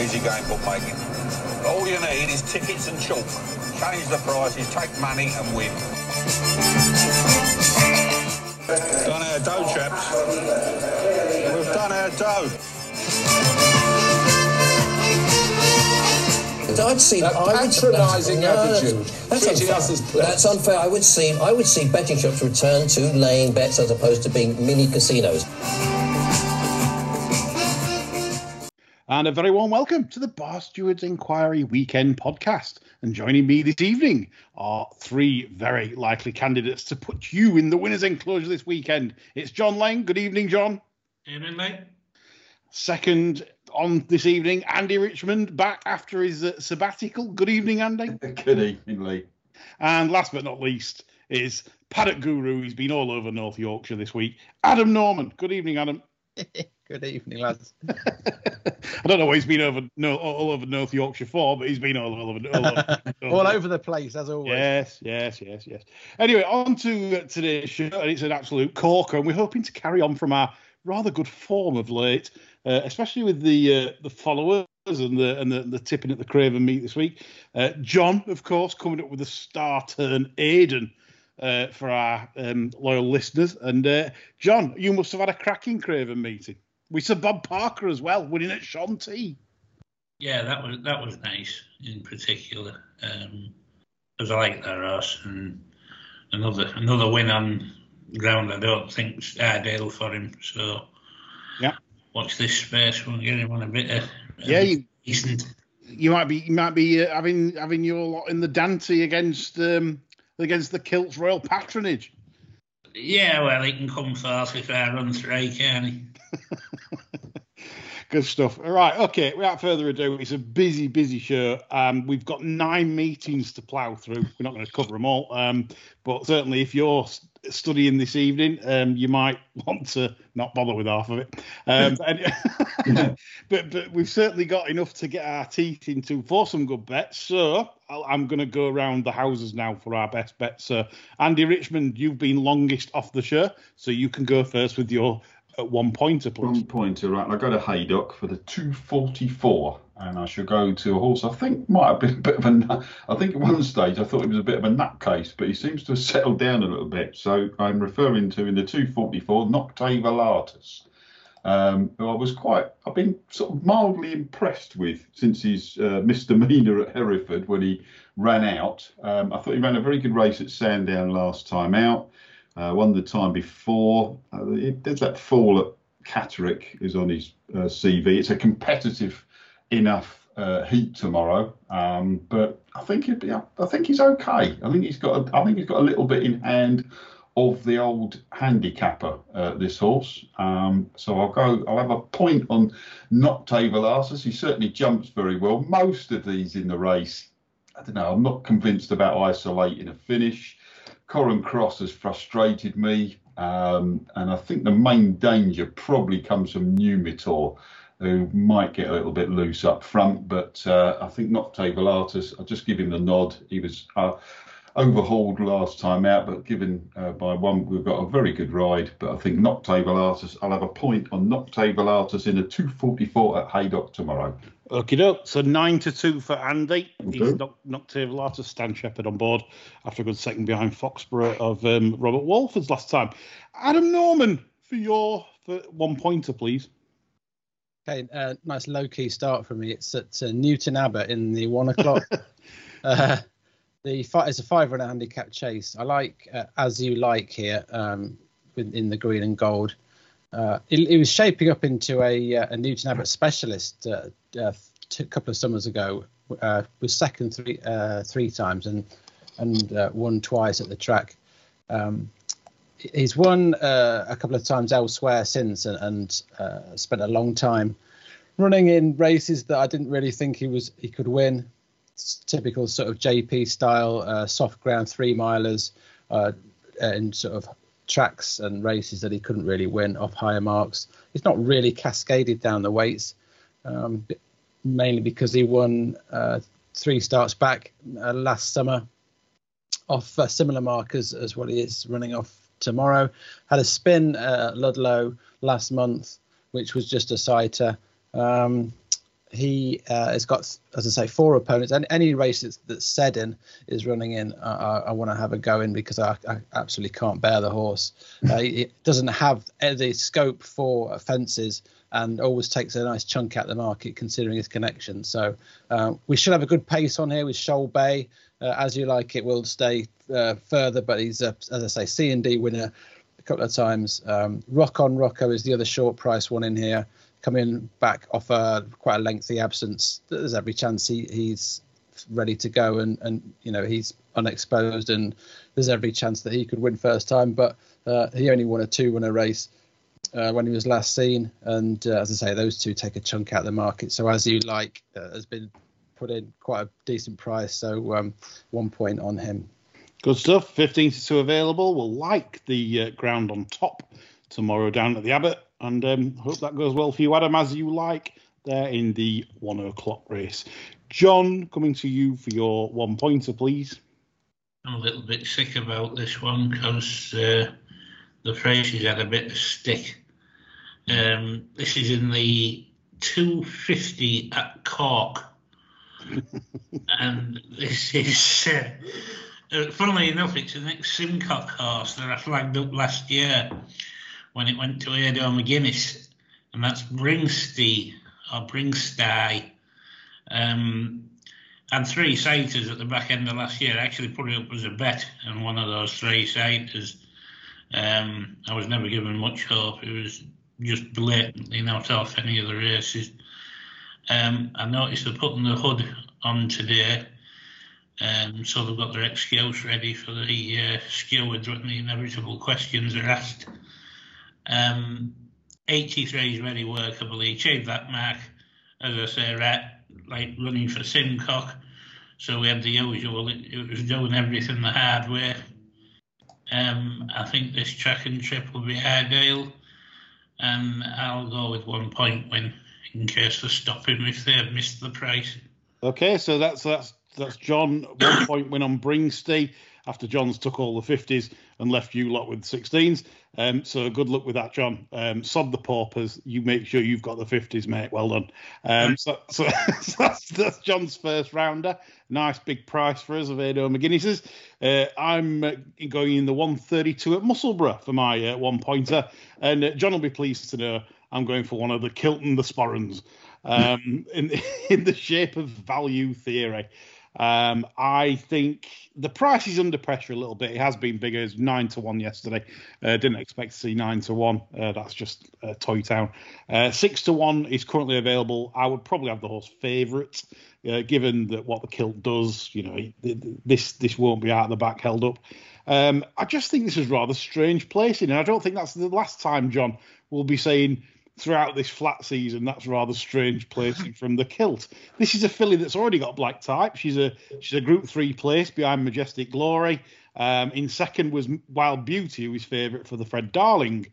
Easy game bookmaking. All you need is tickets and chalk. Change the prices, take money and win. Done our dough, chaps. We've done our dough. I'd see. That I would- patronising no, that's- attitude, That's, treating unfair. us as players. That's unfair. I would see. I would see betting shops return to laying bets as opposed to being mini casinos. And a very warm welcome to the Barstewards Enquiry Weekend podcast. And joining me this evening are three very likely candidates to put you in the winner's enclosure this weekend. It's John Lang. Good evening, John. Evening, mate. Second on this evening, Andy Richmond back after his uh, sabbatical. Good evening, Andy. Good evening, Lee. And last but not least is paddock guru. He's been all over North Yorkshire this week. Adam Norman. Good evening, Adam. Good evening, lads. I don't know what he's been over no, all over North Yorkshire for, but he's been all over all over, All over the place, as always. Yes, yes, yes, yes. Anyway, on to today's show, and it's an absolute corker, and we're hoping to carry on from our rather good form of late, uh, especially with the uh, the followers and the and the, the tipping at the Craven meet this week. Uh, John, of course, coming up with a star turn Aiden. Uh, for our um, loyal listeners, and uh, John, you must have had a cracking Craven meeting. We saw Bob Parker as well, winning at Shanty. Yeah, that was that was nice in particular. Um, because I like that horse and another another win on ground I don't think's ideal for him. So Yeah. watch this space. We'll get him on a bit of Yeah, you, decent. you might be you might be uh, having having your lot in the Dante against um, against the Kilts Royal Patronage. Yeah, well, he can come forth if I run three, can he? Good stuff. All right, okay. Without further ado, it's a busy, busy show. Um, we've got nine meetings to plough through. We're not going to cover them all, um, but certainly if you're studying this evening, um, you might want to not bother with half of it. Um, and- but but we've certainly got enough to get our teeth into for some good bets. So I'll, I'm going to go around the houses now for our best bets. So Andy Richmond, you've been longest off the show, so you can go first with your uh, one pointer, please. One pointer, right? I go to Haydock for the 244, and I shall go to a horse I think might have been a bit of a. I think at one stage I thought he was a bit of a nutcase, but he seems to have settled down a little bit. So I'm referring to in the 244, Noctave Alatus. Um, who I was quite, I've been sort of mildly impressed with since his uh, misdemeanour at Hereford when he ran out. Um, I thought he ran a very good race at Sandown last time out. Uh, won the time before. Uh, there's that fall at Catterick is on his uh, CV. It's a competitive enough uh, heat tomorrow, um, but I think he'd be. I think he's okay. I think he's got. A, I think he's got a little bit in hand of the old handicapper. Uh, this horse. Um, so I'll go. I'll have a point on Noctave Alatus. He certainly jumps very well. Most of these in the race. I don't know. I'm not convinced about isolating a finish. Corin Cross has frustrated me, um, and I think the main danger probably comes from Numitor, who might get a little bit loose up front. But uh, I think Noctave Alatus, I'll just give him the nod. He was uh, overhauled last time out, but given uh, by one, we've got a very good ride. But I think Noctave Alatus, I'll have a point on Noctave Alatus in a 244 at Haydock tomorrow. Okay, doke. So nine to two for Andy. He's Okay. knocked, knocked Tave Latta, Stan Sheppard on board after a good second behind Foxborough of um, Robert Walford's last time. Adam Norman for your for one pointer, please. Okay, uh, nice low key start for me. It's at uh, Newton Abbot in the one o'clock. uh, the it's a five run handicap chase. I like uh, as you like here um, in, the green and gold. Uh, it, it was shaping up into a, uh, a Newton Abbot specialist uh, uh, a couple of summers ago. Uh, was second three uh, three times and and uh, won twice at the track. Um, he's won uh, a couple of times elsewhere since and, and uh, spent a long time running in races that I didn't really think he was he could win. Typical sort of JP style uh, soft ground three milers uh, and sort of tracks and races that he couldn't really win off higher marks. He's not really cascaded down the weights, um, mainly because he won uh, three starts back uh, last summer off uh, similar markers as what he is running off tomorrow. Had a spin uh, at Ludlow last month, which was just a sighter. Um, he uh, has got, as I say, four opponents. And any race that's, that Seddon is running in, uh, I, I want to have a go in because I, I absolutely can't bear the horse. Uh, it doesn't have the scope for fences and always takes a nice chunk out of the market considering his connection. So uh, we should have a good pace on here with Shoal Bay. Uh, as you like, it will stay uh, further, but he's, a, as I say, C and D winner a couple of times. Um, Rock on Rocco is the other short price one in here coming back off a quite a lengthy absence, there's every chance he, he's ready to go and and you know he's unexposed and there's every chance that he could win first time. But uh, he only won a two winner race uh, when he was last seen, and uh, as I say, those two take a chunk out of the market. So as you like, uh, has been put in quite a decent price. So um, one point on him. Good stuff. 15 to 2 available. We'll like the uh, ground on top tomorrow down at the Abbott and um, hope that goes well for you, Adam, as you like there in the one o'clock race. John, coming to you for your one pointer, please. I'm a little bit sick about this one because uh, the Fraziers had a bit of stick. Um, this is in the 250 at Cork. and this is, uh, uh, funnily enough, it's an ex Simcock horse that I flagged up last year when it went to Ado McGuinness, and that's Bringsty or Bringsty. Um, and three sighters at the back end of last year. I actually put it up as a bet and one of those three sighters. Um, I was never given much hope. It was just blatantly not off any of the races. Um, I noticed they're putting the hood on today. Um, so they've got their excuse ready for the uh, stewards when the inevitable questions are asked. Um, 83 is very workable. He achieved that mark, as I say, right, like running for Simcock. So we had the usual, it, was doing everything the hard way. Um, I think this track and trip will be ideal, and I'll go with one point win in case they stop him if they have missed the price. Okay, so that's that's that's John one point win on Bringsty after John's took all the 50s and left you lot with 16s. Um, so good luck with that, John. Um, sod the paupers. You make sure you've got the 50s, mate. Well done. Um, so, so, so that's, that's, John's first rounder. Nice big price for us of Ado McGuinness's. Uh, I'm uh, going in the 132 at Musselburgh for my uh, one pointer. And uh, John will be pleased to know I'm going for one of the Kilton the Sporrans um, in, in the shape of value theory. Um, I think the price is under pressure a little bit. It has been bigger. It's nine to one yesterday. Uh, didn't expect to see nine to one. Uh, that's just uh, Toy Town. Uh, six to one is currently available. I would probably have the horse favourite, uh, given that what the kilt does. You know, this this won't be out of the back held up. Um, I just think this is rather strange placing, and I don't think that's the last time John will be saying throughout this flat season. That's rather strange placing from the kilt. This is a filly that's already got black type. She's a she's a Group Three place behind Majestic Glory. Um, in second was Wild Beauty, who is favourite for the Fred Darling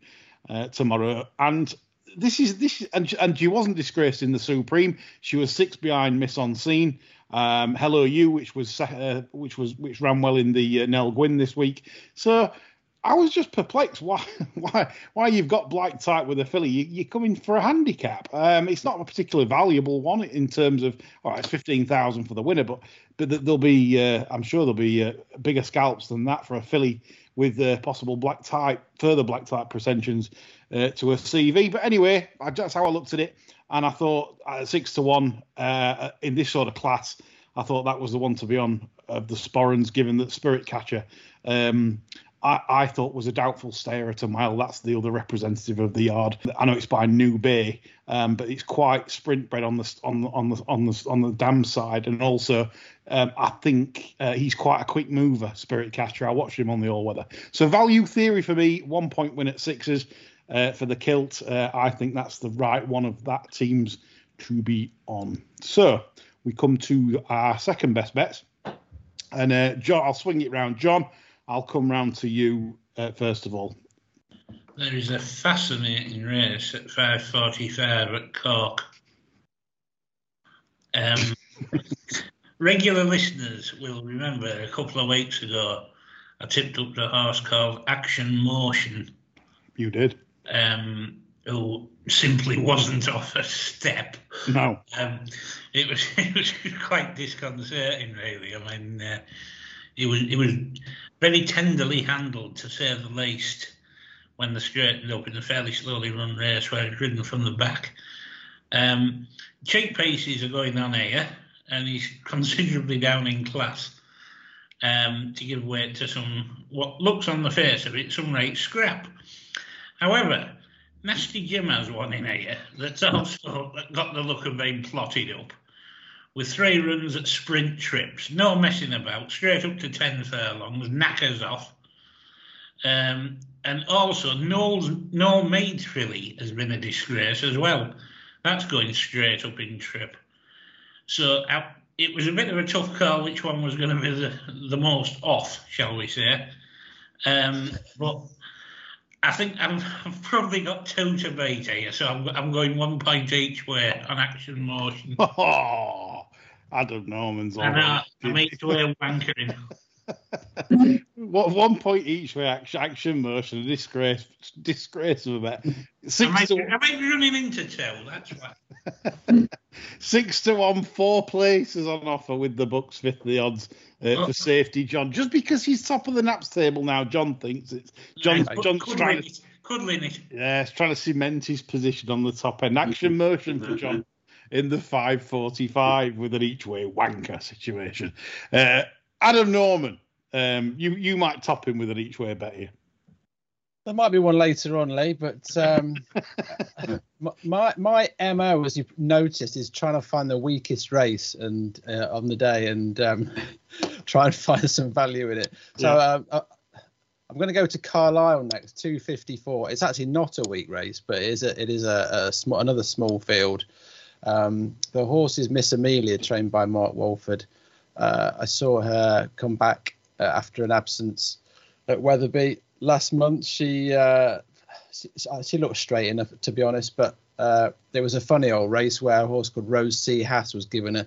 uh, tomorrow. And this is this and and she wasn't disgraced in the Supreme. She was six behind Miss On Scene. Um, Hello You, which was uh, which was which ran well in the uh, Nell Gwyn this week. So I was just perplexed why why why you've got black type with a filly. You, are coming for a handicap. Um, it's not a particularly valuable one in terms of all right, it's fifteen thousand for the winner, but but there'll be uh, I'm sure there'll be uh, bigger scalps than that for a filly with uh, possible black type further black type pretensions uh, to a CV. But anyway, I, that's how I looked at it, and I thought six to one uh, in this sort of class. I thought that was the one to be on of the Sporrans, given that Spirit Catcher um, I, I, thought was a doubtful stayer at a mile. That's the other representative of the yard. I know it's by New Bay, um, but it's quite sprint bred on the on the on the on the on the dam side, and also um, I think uh, he's quite a quick mover, Spirit Catcher. I watched him on the all weather. So value theory for me, one point win at sixes uh, for the kilt. Uh, I think that's the right one of that team's to be on. So we come to our second best bets, and uh, John, I'll swing it round, John. I'll come round to you uh, first of all. There is a fascinating race at 5:45 at Cork. Um, regular listeners will remember a couple of weeks ago I tipped up the horse called Action Motion. You did. Um, who simply wasn't off a step. No. Um, it was it was quite disconcerting, really. I mean, uh, it was it was very tenderly handled, to say the least, when they straightened up in a fairly slowly run race where it's ridden from the back. Um, cheap paces are going on here, and he's considerably down in class. Um, to give way to some what looks on the face of it some rate scrap. However, Nasty Jim has one in here that's also got the look of being plotted up with three runs at sprint trips, no messing about, straight up to 10 furlongs, knackers off. Um, and also, Noel's, Noel Meade filly has been a disgrace as well. That's going straight up in trip. So uh, it was a bit of a tough call which one was going to be the, the most off, shall we say. Um, but I think I've, I've, probably got two to beat here, so I'm, I'm going one point each way on action motion. Adam Norman's all I know, right. I'm each way wankering. What one point each way action, action motion, a disgrace, disgrace of a bet. Six Am I, to, am I running into two? That's why. six to one, four places on offer with the Bucks fifth the odds uh, Oh. for safety. John, just because he's top of the naps table now, John thinks it's John. Could- John's could trying win to it. Could win it. Yeah, it's trying to cement his position on the top end. Action motion for John in the 545 with an each way wanker situation. Uh, Adam Norman, um, you you might top him with an each way bet here. There might be one later on, Lee, but um, my my mo, as you've noticed, is trying to find the weakest race and uh, on the day and um, try and find some value in it. So Yeah. um, uh, I'm going to go to Carlisle next, 254. It's actually not a weak race, but it is a, it is a, a small, another small field. Um, the horse is Miss Amelia, trained by Mark Walford. Uh, I saw her come back uh, after an absence at Wetherby last month. She uh, she, she looked straight enough, to be honest, but uh, there was a funny old race where a horse called Rose C. Hass was given a,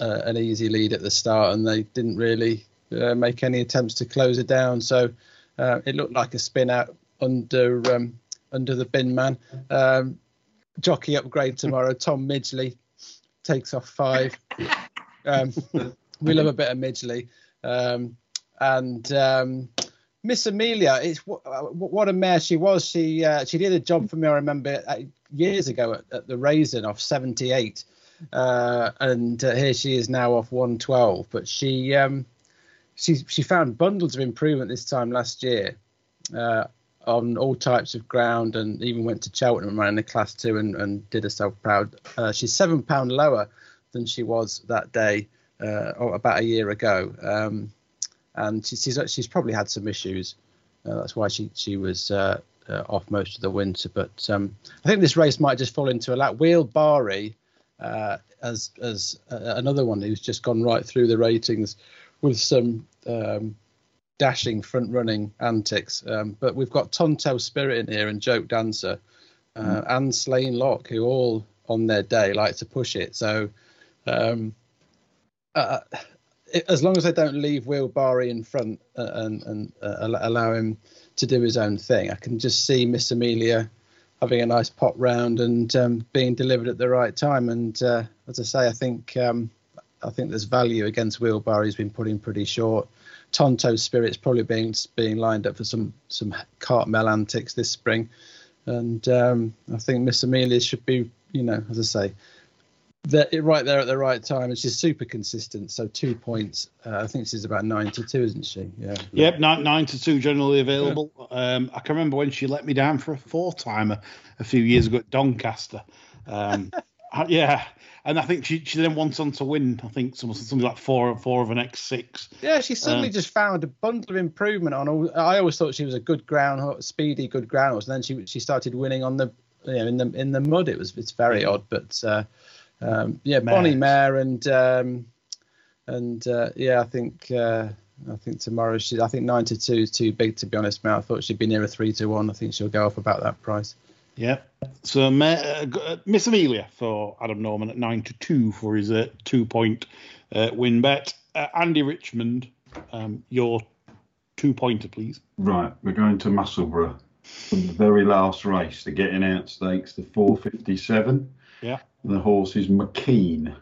a an easy lead at the start, and they didn't really uh, make any attempts to close it down. So uh, it looked like a spin out under um, under the bin man. Um, jockey upgrade tomorrow. Tom Midgley takes off five. Um, we love a bit of Midgley. Um, and um, Miss Amelia, it's what, what a mare she was. She uh, she did a job for me. I remember uh, years ago at, at the Raisin off 78, uh, and uh, here she is now off 112. But she um, she she found bundles of improvement this time last year uh, on all types of ground, and even went to Cheltenham and ran the class two and, and did herself proud. Uh, she's seven pound lower than she was that day uh, about a year ago. Um, and she, she's she's probably had some issues. Uh, that's why she she was uh, uh, off most of the winter. But um, I think this race might just fall into a lap. Wheel Bari uh, as as another one who's just gone right through the ratings with some um, dashing front running antics. Um, but we've got Tonto Spirit in here and Joke Dancer uh, and Slain Lock who all on their day like to push it. So. Um, uh, it- as long as they don't leave Will Barry in front uh, and, and uh, allow him to do his own thing, I can just see Miss Amelia having a nice pop round and um, being delivered at the right time. And uh, as I say, I think um, I think there's value against Will Barry. He's been put in pretty short. Tonto Spirit's probably being being lined up for some some Cartmel antics this spring, and um, I think Miss Amelia should be, you know, as I say, the, right there at the right time, and she's super consistent. So two points. Uh, I think she's about ninety-two, isn't she? Yeah. Yep, nine, nine to two generally available. Um, I can remember when she let me down for a four timer a few years ago at Doncaster. Um, yeah, and I think she, she then went on to win. I think something, something like four four of an X six. Yeah, she suddenly Um, just found a bundle of improvement on all. I always thought she was a good ground, speedy, good ground horse, and then she she started winning on the, you know, in the in the mud. It was it's very odd, but uh, um, yeah, Bonnie Mares. Mare and um, and uh, yeah, I think uh, I think tomorrow she I think nine to two is too big to be honest. Mate, I thought she'd be nearer three to one. I think she'll go off about that price. Yeah. So uh, uh, Miss Amelia for Adam Norman at nine to two for his uh, two point uh, win bet. Uh, Andy Richmond, um, your two pointer, please. Right, we're going to Musselburgh from the very last race, the getting out stakes, the 457. Yeah. The horse is McKean.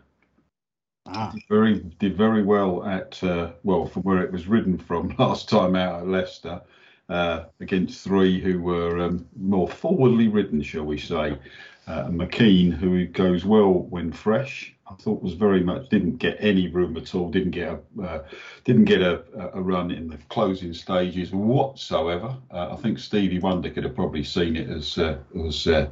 Ah, Did very did very well at uh, well from where it was ridden from last time out at Leicester uh, against three who were um, more forwardly ridden, shall we say. Uh, McKean, who goes well when fresh, I thought was very much didn't get any room at all. Didn't get a uh, didn't get a, a run in the closing stages whatsoever. Uh, I think Stevie Wonder could have probably seen it as uh, as uh,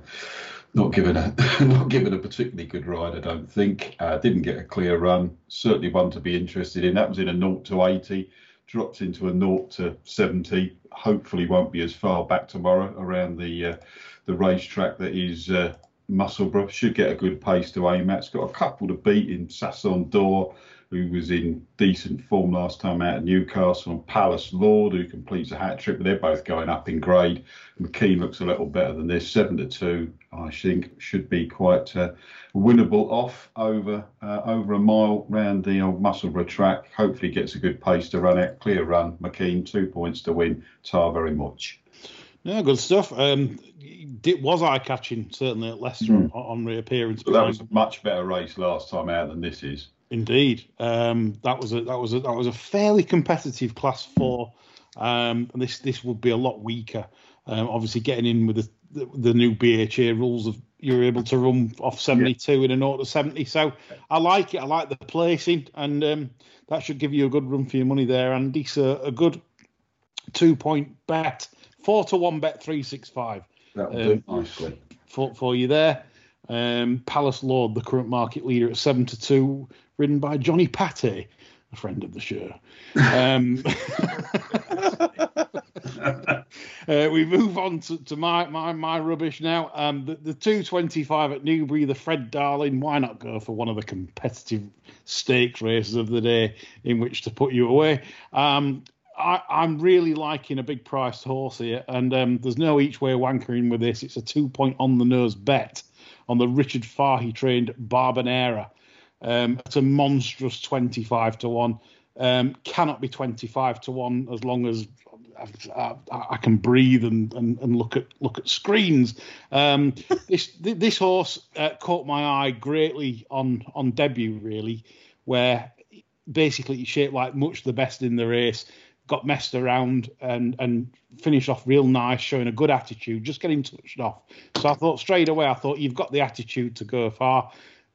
not given a not given a particularly good ride. I don't think. Uh, didn't get a clear run. Certainly one to be interested in. That was in a 0 to 80. Dropped into a 0 to 70. Hopefully won't be as far back tomorrow around the uh, the racetrack that is uh, Musselburgh. Should get a good pace to aim at. It's got a couple to beat in Sasson Door, who was in decent form last time out at Newcastle, and Palace Lord, who completes a hat trick. But they're both going up in grade. McKean looks a little better than this. Seven to two, I think, should be quite uh, winnable off over uh, over a mile round the old Musselburgh track. Hopefully gets a good pace to run it. Clear run. McKean two points to win. Tar very much. no, good stuff. Um, it was eye catching certainly at Leicester Mm. on, on reappearance. But that was a much better race last time out than this is. Indeed, um, that was a that was a that was a fairly competitive class four. Um, and this this would be a lot weaker. Um, obviously, getting in with the, the the new BHA rules of you're able to run off 72 in an order 70. So I like it. I like the placing, and um, that should give you a good run for your money there, Andy. So a good two point bet, four to one bet, three six five That will Um, do nicely. for, for you there. Um, Palace Lord, the current market leader at seven to two, ridden by Johnny Pate, a friend of the show. Um, uh, we move on to, to my, my my rubbish now. Um, the, the 225 at Newbury, the Fred Darling. Why not go for one of the competitive stakes races of the day in which to put you away? Um, I, I'm really liking a big priced horse here, and um, there's no each way wankering with this. It's a two point on the nose bet on the Richard Fahey trained Barbanera. Um, it's a monstrous 25 to 1. Um, cannot be 25 to 1 as long as I, I, I can breathe and, and, and look at look at screens. Um, this this horse uh, caught my eye greatly on on debut, really, where basically he shaped like much the best in the race. Got messed around and and finished off real nice, showing a good attitude, just getting touched off. So I thought straight away, I thought you've got the attitude to go far.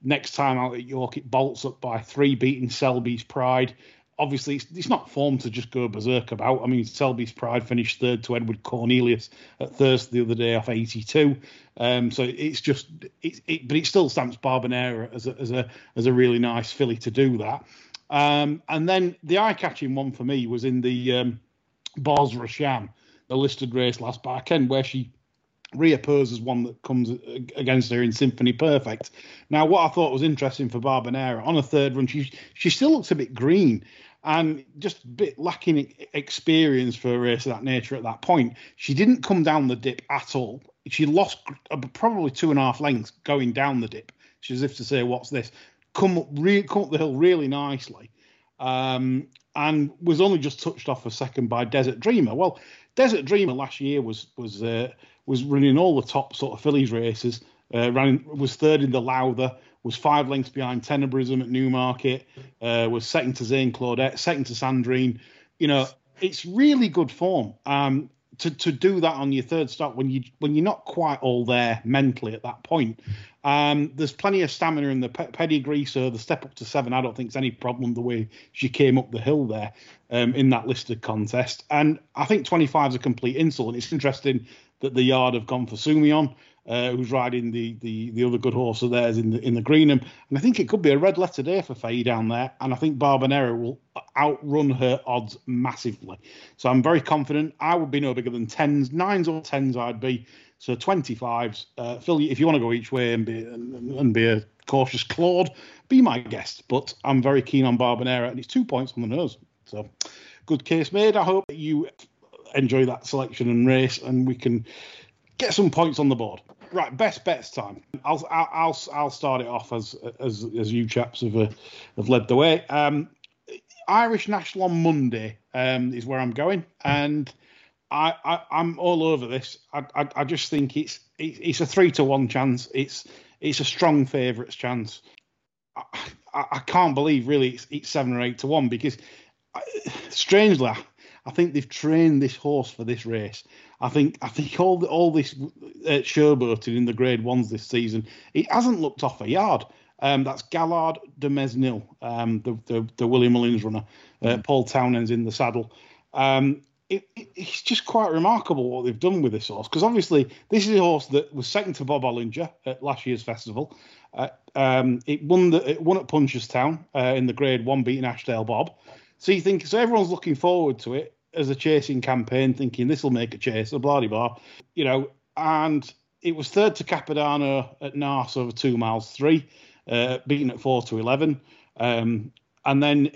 Next time out at York, it bolts up by three, beating Selby's Pride. Obviously, it's, it's not form to just go berserk about. I mean, Selby's Pride finished third to Edward Cornelius at Thursday the other day off 82. Um, so it's just, it, it, but it still stamps Barbanera as a, as a as a really nice filly to do that. Um, and then the eye-catching one for me was in the um, Bosra Sham, the listed race last Barken, where she reappears as one that comes against her in Symphony Perfect. Now, what I thought was interesting for Barbanera on a third run, she she still looks a bit green and just a bit lacking experience for a race of that nature at that point. She didn't come down the dip at all. She lost uh, probably two and a half lengths going down the dip. She's as if to say, "What's this?" Come up, re- come up the hill really nicely, um, and was only just touched off a second by Desert Dreamer. Well, Desert Dreamer last year was was uh, was running all the top sort of fillies races. Uh, ran was third in the Lowther, was five lengths behind Tenebrism at Newmarket, uh, was second to Zain Claudette, second to Sandrine. You know, it's really good form. Um, to, to do that on your third stop when you when you're not quite all there mentally at that point. Um, there's plenty of stamina in the pe- pedigree, so the step up to seven, I don't think is any problem the way she came up the hill there um, in that listed contest. And I think 25 is a complete insult. And it's interesting that the yard have gone for Soumillon, uh, who's riding the, the the other good horse of theirs in the in the Greenham. And I think it could be a red letter day for Faye down there. And I think Barbanera will outrun her odds massively. So I'm very confident. I would be no bigger than tens, nines or tens. I'd be so 25s. Uh, Phil, if you want to go each way and be and, and be a cautious Claude, be my guest. But I'm very keen on Barbanera, and it's two points on the nose. So good case made. I hope you enjoy that selection and race, and we can get some points on the board. Right, best bets time. I'll I'll I'll, start it off as as as you chaps have uh, have led the way. Um, Irish National on Monday um, is where I'm going, and I, I I'm all over this. I I, I just think it's it, it's a three to one chance. It's it's a strong favourites chance. I, I, can't believe really it's, it's seven or eight to one because strangely I think they've trained this horse for this race. I think I think all the, all this uh, showboating in the Grade Ones this season, it hasn't looked off a yard. Um, that's Gaillard du Mesnil, um, the, the, the William Mullins runner. Uh, Paul Townend's in the saddle. Um, it, it, it's just quite remarkable what they've done with this horse because obviously this is a horse that was second to Bob Olinger at last year's festival. Uh, um, it won the it won at Punchestown uh, in the Grade One, beating Ashdale Bob. So you think so everyone's looking forward to it as a chasing campaign, thinking this will make a chase, a bloody bar, you know. And it was third to Capodanno at Naas over two miles three, uh, beaten at four to eleven, um, and then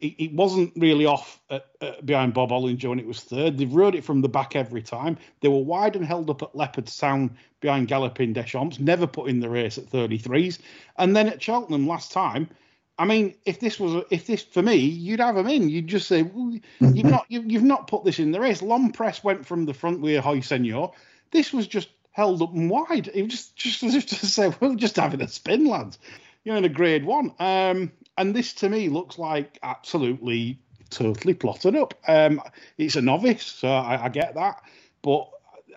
it, wasn't really off at, behind Bob Olinger when it was third. They rode it from the back every time. They were wide and held up at Leopardstown behind Galopin Des Champs, never put in the race at 33s. And then at Cheltenham last time, I mean, if this was if this for me, you'd have them in. You'd just say well, you've not you've, you've, not put this in the race. L'Homme Presse went from the front with Hoy Senor. This was just held up and wide. It was just just as if to say, well, just having a spin, lads. You're in a grade one. Um, and this to me looks like absolutely totally plotted up. Um, it's a novice, so I, I get that, but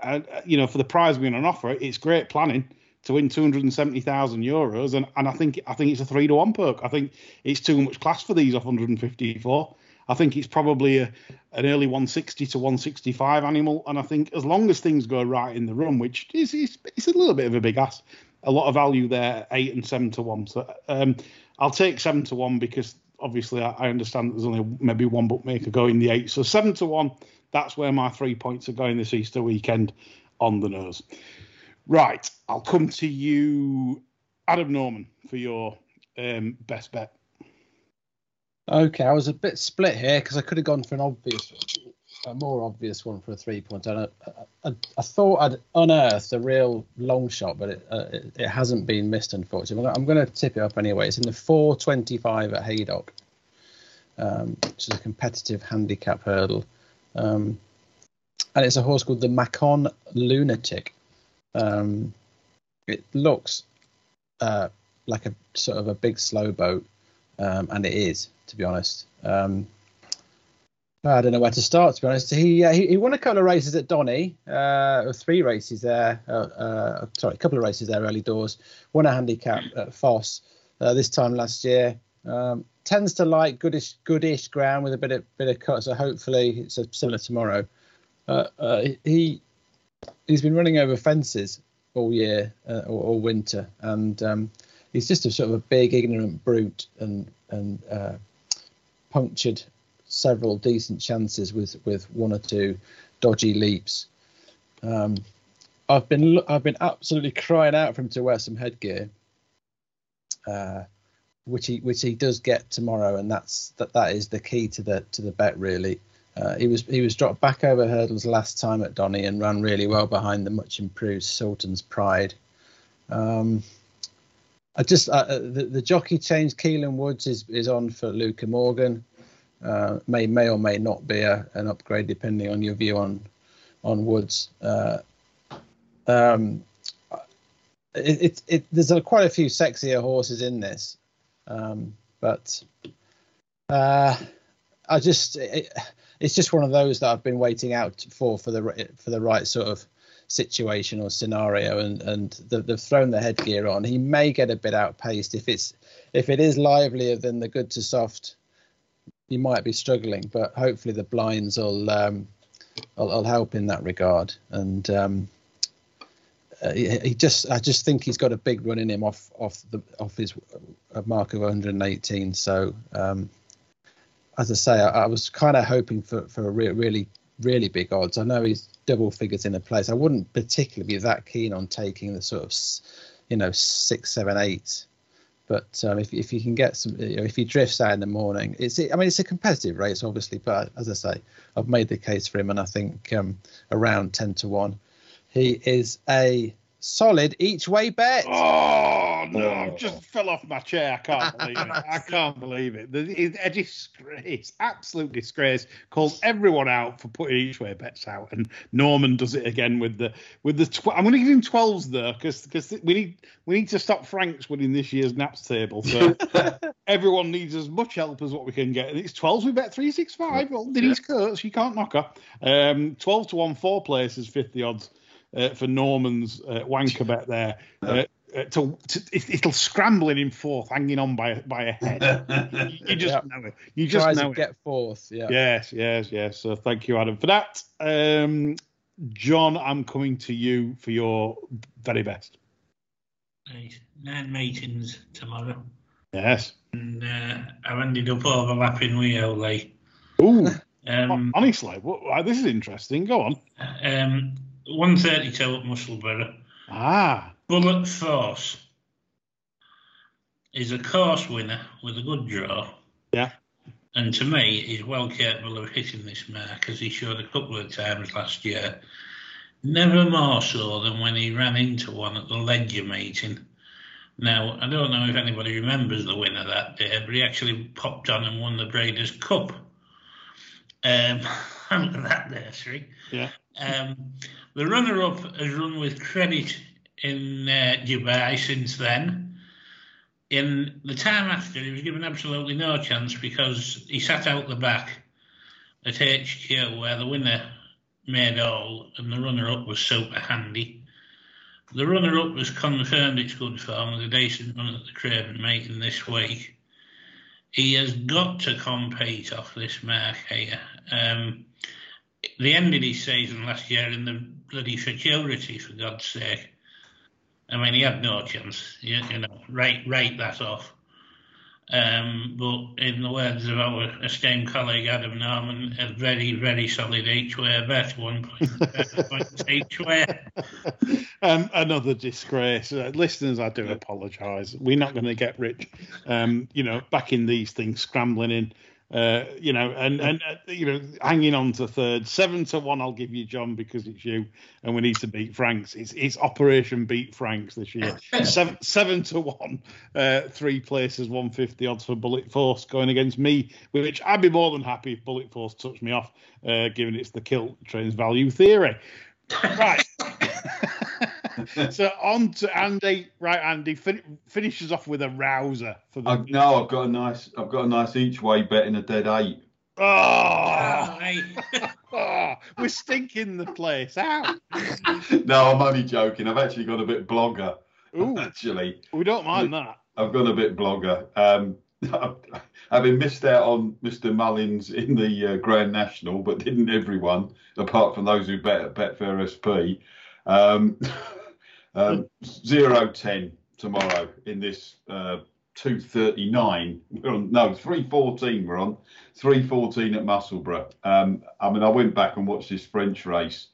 uh, you know, for the prize being on offer, it's great planning to win 270,000 euros, and, and I think I think it's a three to one perk. I think it's too much class for these off 154. I think it's probably a, an early 160 to 165 animal, and I think as long as things go right in the run, which is it's, it's a little bit of a big ass, a lot of value there, eight and seven to one. So um, I'll take seven to one because obviously I, I understand there's only maybe one bookmaker going the eight. So seven to one, that's where my three points are going this Easter weekend on the nose. Right, I'll come to you, Adam Norman, for your um, best bet. Okay, I was a bit split here because I could have gone for an obvious, a more obvious one for a three point. I, I, I, thought I'd unearthed a real long shot, but it, uh, it, it, hasn't been missed, unfortunately. I'm going to tip it up anyway. It's in the 425 at Haydock, um, which is a competitive handicap hurdle. Um, and it's a horse called the Macon Lunatic. Um, it looks uh, like a sort of a big slow boat, um, and it is, to be honest. Um, I don't know where to start. To be honest, he uh, he, he, won a couple of races at Donny, uh, three races there. Uh, uh, sorry, a couple of races there early doors. Won a handicap at Foss uh, this time last year. Um, tends to like goodish goodish ground with a bit of bit of cut, so hopefully it's a similar tomorrow. he he's been running over fences all year uh, or all winter, and um, he's just a sort of a big ignorant brute, and and uh, punctured several decent chances with with one or two dodgy leaps. Um, I've been I've been absolutely crying out for him to wear some headgear, uh, which he which he does get tomorrow, and that's that that is the key to the to the bet really. Uh, he was he was dropped back over hurdles last time at Donny and ran really well behind the much improved Sultan's Pride. Um, I just uh, uh, the, the jockey change. Kielan Woods is is on for Luca Morgan. Uh, may may or may not be a, an upgrade depending on your view on on Woods. Uh, um, it, it, it, there's a, quite a few sexier horses in this, um, but I just it's just one of those that I've been waiting out for for the for the right sort of situation or scenario, and and they've thrown the headgear on. He may get a bit outpaced if it's if it is livelier than the good to soft. You might be struggling, but hopefully the blinds will um, will, will help in that regard. And um, uh, he, he, just I just think he's got a big run in him off off the off his mark of 118. So um, as I say, I, I was kind of hoping for for a re- really really big odds. I know he's double figures in a place. I wouldn't particularly be that keen on taking the sort of you know six, seven, eight. But um, if if you can get some, you know, if he drifts out in the morning, it's I mean it's a competitive race obviously, but as I say, I've made the case for him, and I think um, around ten to one, he is a solid each way bet. Oh no! I Oh. just fell off my chair. I can't believe it. I can't believe it. It's a disgrace, absolute disgrace. Calls everyone out for putting each way bets out, and Norman does it again with the with the. Tw- I'm going to give him twelves there because because we need we need to stop Frank's winning this year's naps table. So everyone needs as much help as what we can get. And it's 12s we bet 365. Well, Denise Kurtz, you can't knock her. Um, 12 to 1, four places, 50 odds uh, for Norman's uh, wanker bet there. Uh, uh, to, to, it, it'll scrambling in fourth, hanging on by by a head. You, you just Yeah. know it. You just Tries know to it. get fourth. Yeah. Yes, yes, yes. So thank you, Adam, for that. Um, John, I'm coming to you for your very best. Right, Nine meetings tomorrow. Yes. And uh, I've ended up overlapping with Ole. Ooh, Um, honestly, what, this is interesting. Go on. um, 132 at Musselburgh. Ah, Bullet Force is a course winner with a good draw. Yeah. And to me, he's well capable of hitting this mark, as he showed a couple of times last year. Never more so than when he ran into one at the Leger meeting. Now, I don't know if anybody remembers the winner that day, but he actually popped on and won the Breeders' Cup. Um, that nursery. Yeah. Um, the runner-up has run with credit in uh, Dubai since then. In the time after, he was given absolutely no chance because he sat out the back at HQ where the winner made all and the runner-up was super handy. The runner-up was confirmed its good form with a decent run at the Craven meeting this week. He has got to compete off this mark here. Um, end of his season last year in the bloody futurity, for God's sake. I mean, he had no chance. You, you know, write write that off. Um, but in the words of our esteemed colleague Adam Norman, a very, very solid each way bet, one point points each way. um, another disgrace. Uh, listeners, I do apologise. We're not going to get rich, um, you know, back in these things, scrambling in, uh, you know, and and uh, you know, hanging on to third. Seven to one, I'll give you, John, because it's you, and we need to beat Franks. It's it's Operation Beat Franks this year. seven seven to one, uh, three places, one fifty odds for Bullet Force going against me, which I'd be more than happy if Bullet Force touched me off, uh, given it's the kilt trains value theory. Right. so on to Andy. Right, Andy fin- finishes off with a rouser for the. I, no, I've got a nice, I've got a nice each way bet in a dead eight. oh, oh, we're stinking the place out. no, I'm only joking. I've actually got a bit blogger. Ooh, Actually, we don't mind that. I've got a bit blogger. Um, having missed out on Mr. Mullins in the uh, Grand National, but didn't everyone, apart from those who bet at Betfair SP. Um, um, zero ten tomorrow in this uh, two thirty nine. We're on no three fourteen. We're on three fourteen at Musselburgh. Um, I mean, I went back and watched this French race,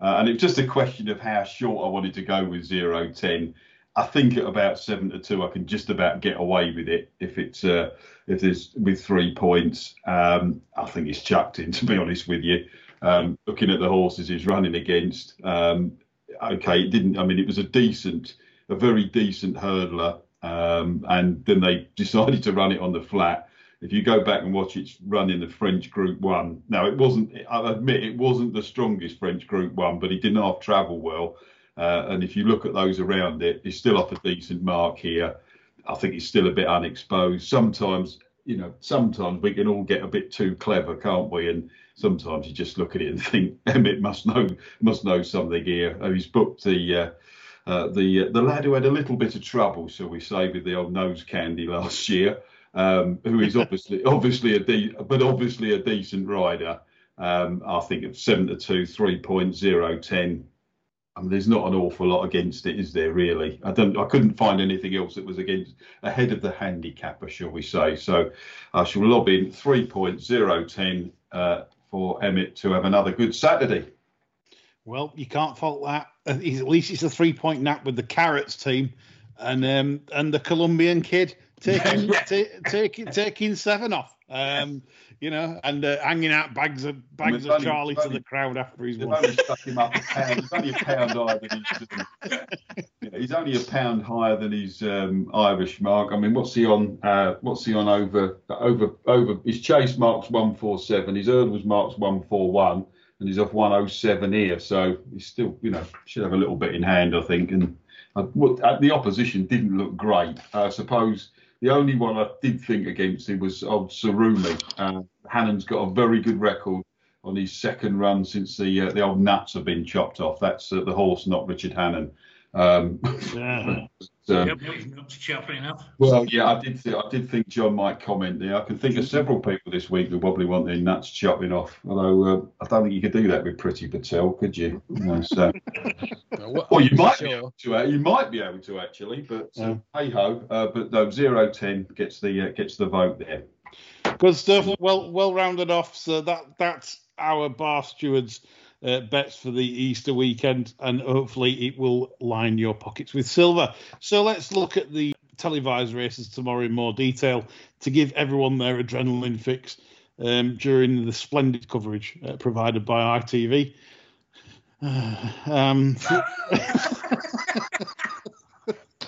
uh, and it was just a question of how short I wanted to go with zero ten. I think at about seven to two, I can just about get away with it if it's uh, if there's with three points. Um, I think it's chucked in, to be honest with you. Um, looking at the horses he's running against, um, okay, it didn't. I mean, it was a decent, a very decent hurdler, um, and then they decided to run it on the flat. If you go back and watch its run in the French Group One, now it wasn't. I admit it wasn't the strongest French Group One, but it didn't half travel well. Uh, and if you look at those around it, it's still off a decent mark here. I think it's still a bit unexposed. Sometimes, you know, sometimes we can all get a bit too clever, can't we? And sometimes you just look at it and think Emmet must know must know something here. Oh, he's booked the uh, uh, the uh, the lad who had a little bit of trouble, shall we say, with the old nose candy last year, um, who is obviously obviously a de- but obviously a decent rider. Um, I think at seven to two, three point zero ten. I mean, there's not an awful lot against it, is there? Really, I don't. I couldn't find anything else that was against ahead of the handicapper, shall we say? So, I shall lob in three point zero ten uh, for Emmet to have another good Saturday. Well, you can't fault that. Uh, he's, at least it's a three point nap with the Carrots team, and um, and the Colombian kid taking ta- taking taking seven off. Um, you know, and uh, hanging out bags of bags of only- Charlie it's to the crowd after he's won. only stuck him up a pound. Only a pound he's only a pound higher than his um, Irish mark. I mean, what's he on? Uh, what's he on over over over? His chase marks one four seven. His hurdles marks one four one, and he's off one oh seven here. So he's still, you know, should have a little bit in hand, I think. And uh, uh, the opposition didn't look great. I suppose the only one I did think against him was old Sarumi. Uh, Hannon's got a very good record on his second run since the uh, the old nuts have been chopped off. That's uh, the horse, not Richard Hannon. Um, Yeah. so- Yep, he's not well, yeah, I did. Th- I did think John might comment there. I can think of several people this week who probably want their nuts chopping off. Although uh, I don't think you could do that with Priti Patel, could you? You know, so, Well, well, you I'm might be able to. Uh, you might be able to actually, but uh, Yeah. hey ho. Uh, but no, zero ten gets the uh, gets the vote there. Good stuff. Well, well rounded off. So that that's our Barstewards uh, bets for the Easter weekend, and hopefully it will line your pockets with silver. So let's look at the televised races tomorrow in more detail to give everyone their adrenaline fix um, during the splendid coverage uh, provided by ITV. um,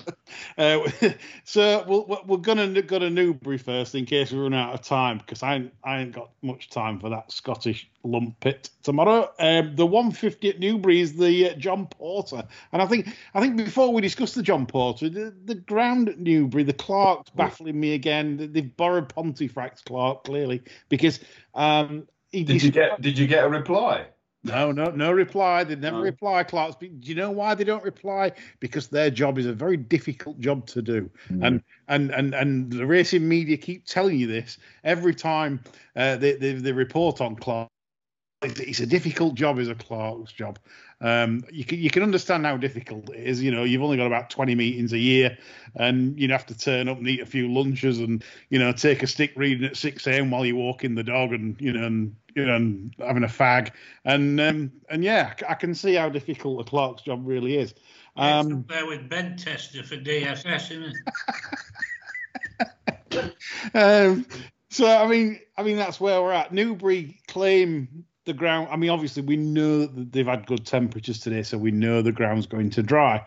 Uh, so we'll, we're gonna go to Newbury first in case we run out of time because I ain't, I ain't got much time for that Scottish lump pit tomorrow. Um, the 150 at Newbury is the uh, John Porter, and I think I think before we discuss the John Porter, the, the ground at Newbury, the clerk's baffling me again. They've borrowed Pontefract's clerk clearly because um, he, Did you get Did you get a reply? No, no, no reply. They never No. reply, clerk's. Do you know why they don't reply? Because their job is a very difficult job to do, and and and and the racing media keep telling you this every time uh, they, they they report on clerk. It's- a difficult job, is a clerk's job. Um, you can you can understand how difficult it is. You know, you've only got about twenty meetings a year, and you have to turn up and eat a few lunches, and you know, take a stick reading at six a.m. while you're walking the dog, and you know, and you know, and having a fag, and um, and yeah, I can see how difficult a clerk's job really is. Um, up with bed tester for DSS, isn't it? um, so I mean, I mean that's where we're at. Newbury claim the ground. I mean, obviously we know that they've had good temperatures today, so we know the ground's going to dry.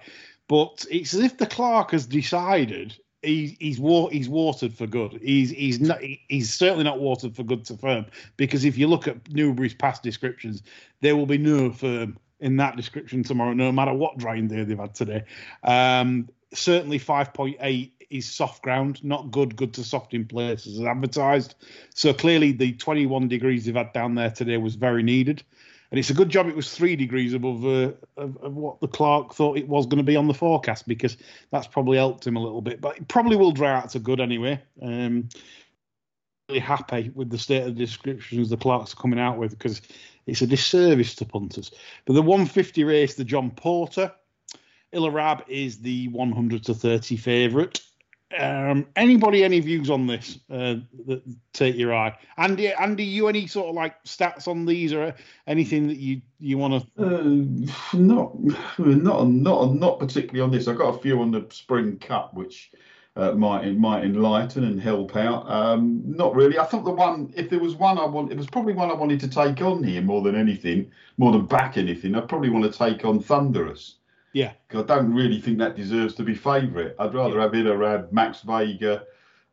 But it's as if the clerk has decided he, he's he's watered for good. He's he's not he's certainly not watered for good to firm because if you look at Newbury's past descriptions, there will be no firm in that description tomorrow, no matter what drying day they've had today. Um, certainly 5.8 is soft ground, not good, good to soft in places as advertised. So clearly the 21 degrees they've had down there today was very needed. And it's a good job it was three degrees above uh, of, of what the clerk thought it was going to be on the forecast because that's probably helped him a little bit. But it probably will dry out to good anyway. Um, really happy with the state of the descriptions the clerks are coming out with because it's a disservice to punters. But the 150 race, the John Porter, Ilarab is the 100 to 30 favourite. Um, anybody, any views on this uh, that take your eye? Andy, Andy, you any sort of like stats on these or anything that you you want to? Uh, not, not, not, not particularly on this. I've got a few on the Spring Cup, which uh, might might enlighten and help out. Um, not really. I thought the one, if there was one I want, it was probably one I wanted to take on here more than anything, more than back anything. I probably want to take on Thunderous. Yeah, I don't really think that deserves to be favourite. I'd rather have it around Max Vega,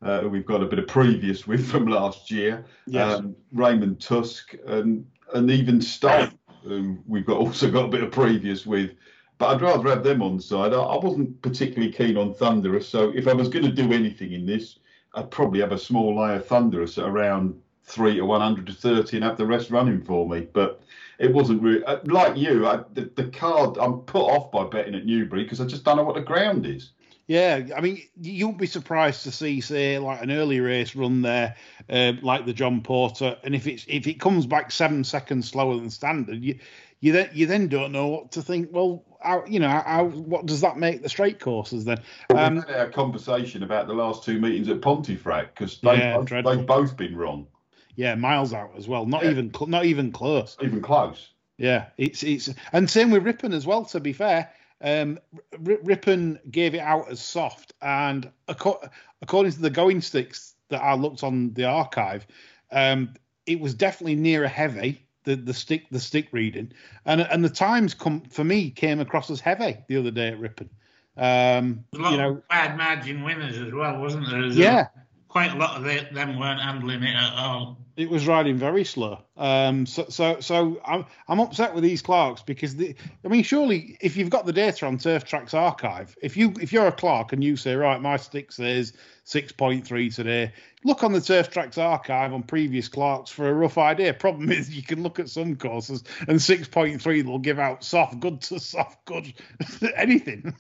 uh, who we've got a bit of previous with from last year, Yes. um, Raymond Tusk, and and even Stowe, who we've got also got a bit of previous with. But I'd rather have them on side. I, I wasn't particularly keen on Thunderous, so if I was going to do anything in this, I'd probably have a small layer of Thunderous around three to 130 and have the rest running for me. But it wasn't really uh, like you. I, the, the card I'm put off by betting at Newbury because I just don't know what the ground is. Yeah, I mean, you'll be surprised to see, say, like an early race run there, uh, like the John Porter, and if it's if it comes back seven seconds slower than standard, you you then you then don't know what to think. Well, how, you know, how, what does that make the straight courses then? Um, we had a conversation about the last two meetings at Pontefract because they Yeah, both, they've both been wrong, yeah, miles out as well. Not Yeah. even cl- not even close. even close. Yeah, it's it's and same with Ripon as well. To be fair, um, R- Ripon gave it out as soft, and acco- according to the going sticks, that I looked on the archive, um, it was definitely near a heavy. The, the stick the stick reading and and the times come for me came across as heavy the other day at Ripon. Um, a lot you know, of bad margin winners as well, wasn't there? There's yeah, quite a lot of the, them weren't handling it at all. It was riding very slow. Um, so so so I'm I'm upset with these clerks because the, I mean surely if you've got the data on Turf Tracks archive, if you if you're a clerk and you say right my stick says six point three today, look on the Turf Tracks archive on previous clerks for a rough idea. Problem is you can look at some courses and six point three will give out soft good to soft good anything.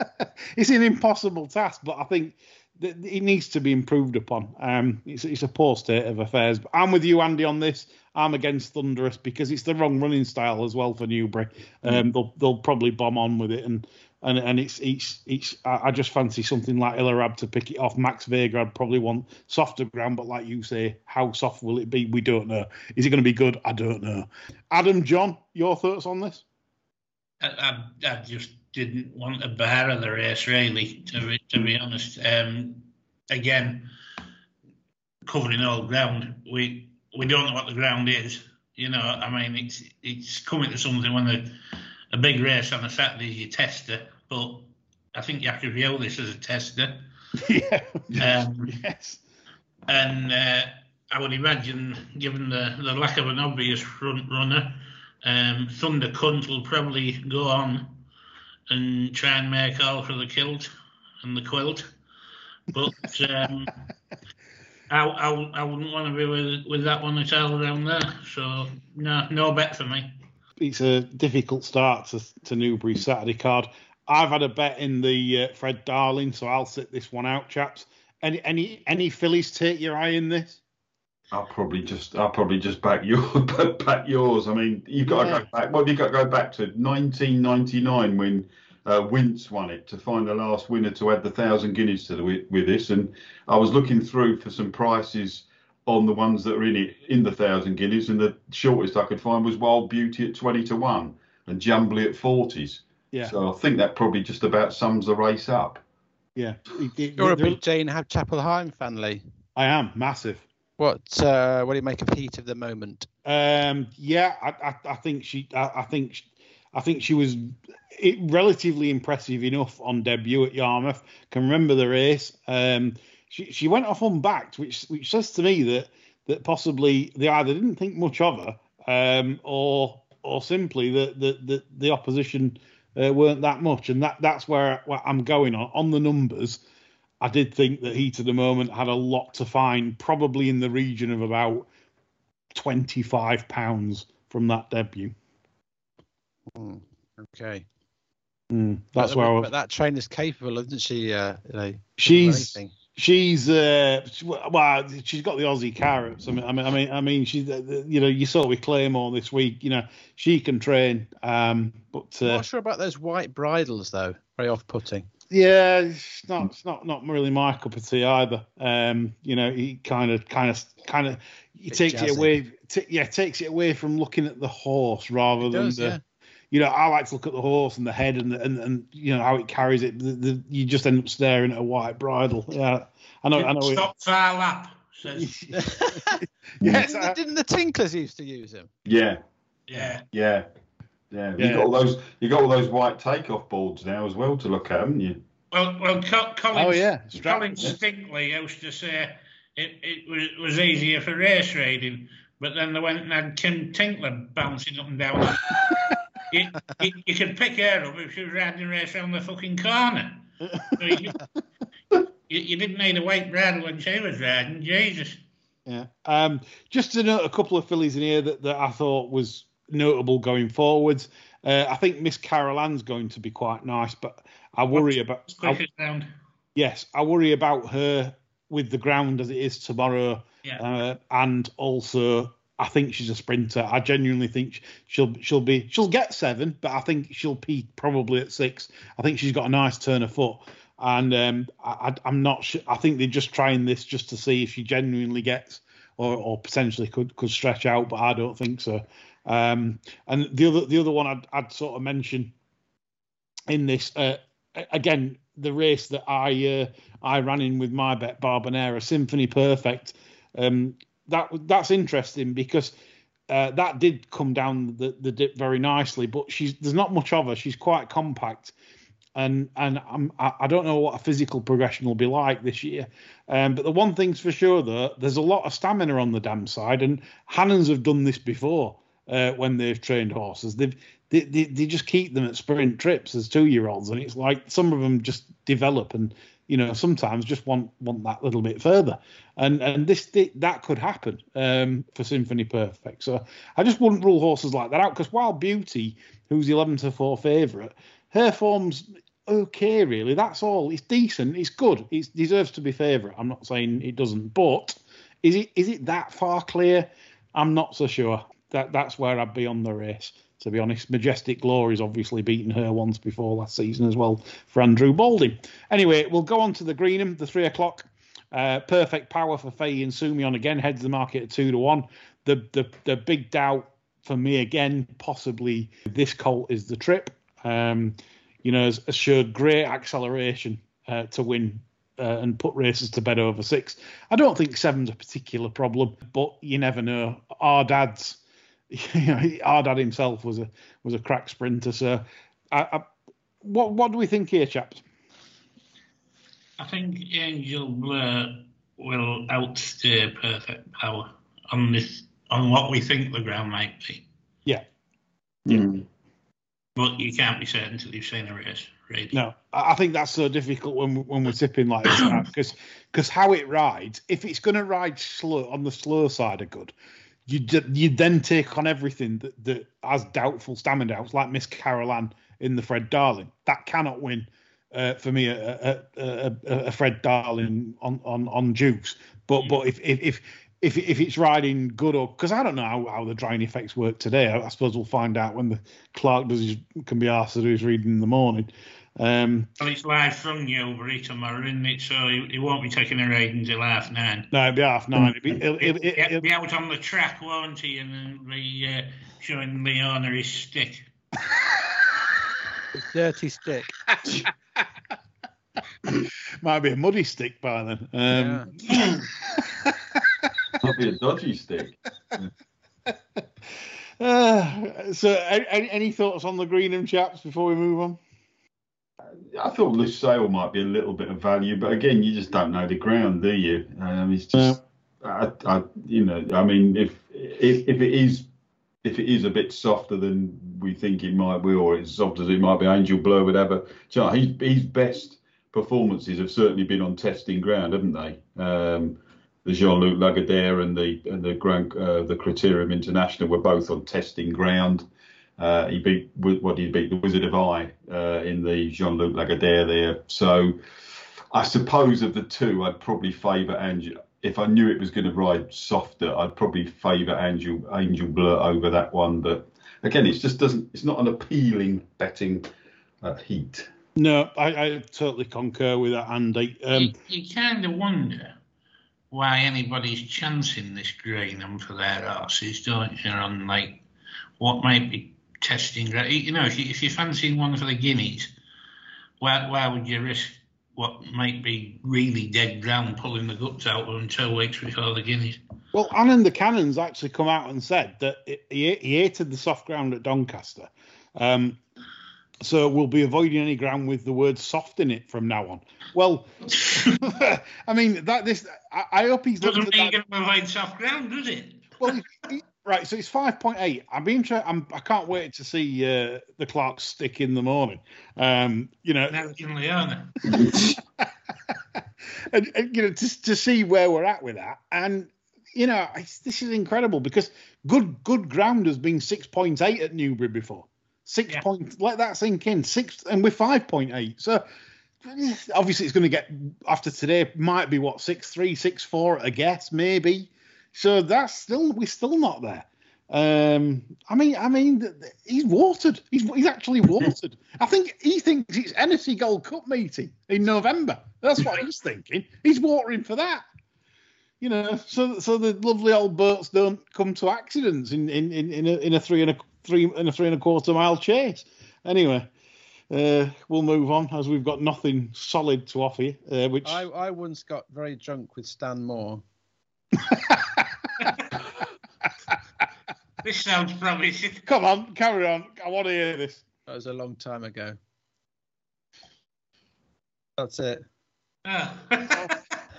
it's an impossible task, but I think th- it needs to be improved upon. Um, it's, it's a poor state of affairs. But I'm with you, Andy, on this. I'm against Thunderous because it's the wrong running style as well for Newbury. Um, they'll they'll probably bomb on with it, and and and it's it's it's. I I just fancy something like Illarab to pick it off. Max Vega, I'd probably want softer ground, but like you say, how soft will it be? We don't know. Is it going to be good? I don't know. Adam, John, your thoughts on this? I, I, I just didn't want a bar of the race, really, to be, to be honest. Um, again, covering all ground, we we don't know what the ground is. You know, I mean, it's it's coming to something when a, a big race on a Saturday is your tester, but I think you have to view this as a tester. yeah. Um, yes. and uh, I would imagine, given the, the lack of an obvious front runner, um, Thunder Cunt will probably go on and try and make all for the kilt and the quilt. But um, I, I, I wouldn't want to be with, with that one at all around there. So, no, no bet for me. it's a difficult start to, to Newbury Saturday card. I've had a bet in the uh, Fred Darling, so I'll sit this one out, chaps. Any any any fillies take your eye in this? I'll probably just I'll probably just back your back yours. I mean, you've got Yeah. to go back. What Well, you've got to go back to 1999 when uh, Wince won it to find the last winner to add the thousand guineas to the with, with this. And I was looking through for some prices on the ones that are in it in the thousand guineas, and the shortest I could find was Wild Beauty at 20 to one and Jumbly at 40s. Yeah, So I think that probably just about sums the race up. yeah. It- it- You're a big Jane Hab Chapple-Hyam fan, Lee. I am massive. What uh, what do you make of Heat of the moment? Um, yeah, I, I, I think she, I, I think, she, I think she was relatively impressive enough on debut at Yarmouth. Can remember the race. Um, she she went off unbacked, which which says to me that that possibly they either didn't think much of her, um, or or simply that the the, the opposition uh, weren't that much, and that that's where, where I'm going on on the numbers. I did think that Heat of the Moment had a lot to find, probably in the region of about 25 pounds from that debut. Hmm, okay. Mm, that's but, where I but was. that trainer's capable, isn't she? Uh, you know, She's she's uh well she's got the Aussie carrots. I mean I mean I mean I mean she's you know you saw with Claymore this week. You know she can train. Um, but I'm uh, not sure about those white bridles though. Very off-putting. Yeah, it's not it's not not really my cup of tea either. Um, you know he kind of kind of kind of he Bit takes it away. T- yeah, takes it away from looking at the horse rather It than does, the. yeah. you know, I like to look at the horse and the head and the, and, and you know how it carries it. The, the, you just end up staring at a white bridle. Yeah, I know. I know. it- Stop far lap, says. yes, didn't, I- the, didn't the Tinklers used to use him? Yeah, Yeah. yeah, yeah. Yeah. You got all those. You got all those white takeoff boards now as well to look at, haven't you? Well, well, Colin, Oh, yeah, Colin Stratton, Stinkley used to say it, it was, was easier for race riding, but then they went and had Kim Tinkler bouncing up and down. you, you, you could pick her up if she was riding a race around the fucking corner. So you, you, you didn't need a white bridle when she was riding, Jesus. Yeah. Um, just to note a couple of fillies in here that, that I thought was notable going forwards. Uh, I think Miss Carol Ann's going to be quite nice, but I worry about quick yes, I worry about her with the ground as it is tomorrow, Yeah. uh, and also I think she's a sprinter. I genuinely think she'll she'll be she'll get seven, but I think she'll peak probably at six. I think she's got a nice turn of foot, and um, I, I- I'm not sure. I think they're just trying this just to see if she genuinely gets or, or potentially could could stretch out, but I don't think so. Um, and the other the other one I'd, I'd sort of mention in this uh, again the race that I uh, I ran in with my bet Barbanera Symphony Perfect. Um, that that's interesting because uh, that did come down the, the dip very nicely, but she's there's not much of her. She's quite compact, and and I'm, I, I don't know what a physical progression will be like this year. Um, but the one thing's for sure though, there's a lot of stamina on the dam side, and Hannons have done this before uh, when they've trained horses. They've they, they, they just keep them at sprint trips as two year olds, and it's like some of them just develop and you know sometimes just want want that little bit further, and and this that could happen um, for Symphony Perfect. So I just wouldn't rule horses like that out because Wild Beauty, who's eleven to four favourite, her form's okay really. That's all. It's decent. It's good. It deserves to be favourite. I'm not saying it doesn't, but is it is it that far clear? I'm not so sure. That that's where I'd be on the race to be honest. Majestic Glory's obviously beaten her once before last season as well for Andrew Balding. Anyway, we'll go on to the Greenham, the three o'clock. Uh, perfect power for Fahey and Soumillon again heads the market at two to one. The the the big doubt for me again, possibly this colt is the trip. Um, you know, has assured great acceleration uh, to win uh, and put races to bed over six. I don't think seven's a particular problem, but you never know. Ardad's you know, Ardad himself was a was a crack sprinter. So, I, I, what what do we think here, chaps? I think Angel Bleu will outsteer Perfect Power on this on what we think the ground might be. Yeah. Mm. But you can't be certain until you've seen a race. Really. No, I think that's so difficult when when we're tipping like this because because how it rides. If it's going to ride slow on the slow side of good, you you then take on everything that, that has doubtful stamina doubts, like Miss Caroline in the Fred Darling. That cannot win uh, for me a, a, a, a, Fred Darling on on on juice. But but if if if if, if it's riding good or because I don't know how, how the drying effects work today. I, I, suppose we'll find out when the clerk does his, can be asked to do his reading in the morning. Um, well, it's live from you over here tomorrow, isn't it? So he, he won't be taking a ride until half nine. No, it'll be half nine. It'll be, it'll, it'll, it'll, it'll be out on the track, won't he? And then be uh, showing Leona his stick. his dirty stick. Might be a muddy stick by then. Um, yeah. Might be a dodgy stick. Uh, so, any, any thoughts on the Greenham chaps before we move on? I thought Lusail might be a little bit of value, but again, you just don't know the ground, do you? Um, it's just, yeah. I, I, you know, I mean, if, if if it is if it is a bit softer than we think it might be, or as soft as it might be, Angel Bleu, whatever. You know, his, his best performances have certainly been on testing ground, haven't they? Um, the Jean-Luc Lagardère and the and the Grand uh, the Criterium International were both on testing ground. Uh, he beat what did he beat the Wizard of Eye uh, in the Jean-Luc Lagardère there. So I suppose of the two, I'd probably favour Angel. If I knew it was going to ride softer, I'd probably favour Angel Angel Bleu over that one. But again, it just doesn't. It's not an appealing betting uh, heat. No, I, I, totally concur with that, Andy. Um, you, you kind of wonder why anybody's chancing this Greenham for their horses, don't you? On like what might be testing. You know, if, you, if you're fancying one for the guineas, why, why would you risk what might be really dead ground pulling the guts out of them two weeks before the guineas? Well, Annan the Cannons actually come out and said that it, he, he hated the soft ground at Doncaster. Um, so we'll be avoiding any ground with the word soft in it from now on. Well, I mean that this I, I hope he's doesn't mean you're going to avoid soft ground, does it? Well, he, Right, so it's five point eight. I'm being. I'm, I can't wait to see uh, the clerks stick in the morning. Um, you know, in and, and, you know to to see where we're at with that, and you know this is incredible because good good ground has been six point eight at Newbury before. Six yeah. point. Let that sink in. Six, and we're five point eight. So obviously it's going to get after today. Might be what six three, six four. I guess maybe so that's still we're still not there. Um, I mean, I mean, he's watered. He's he's actually watered. I think he thinks it's Hennessy Gold Cup meeting in November. That's what he's thinking. He's watering for that. You know, so so the lovely old boats don't come to accidents in in in, in, a, in a three and a three and a three and a quarter mile chase. Anyway, uh, we'll move on as we've got nothing solid to offer you. Uh, which I, I once got very drunk with Stan Moore. This sounds promising. come on, carry on. I want to hear this. That was a long time ago. That's it. Ah.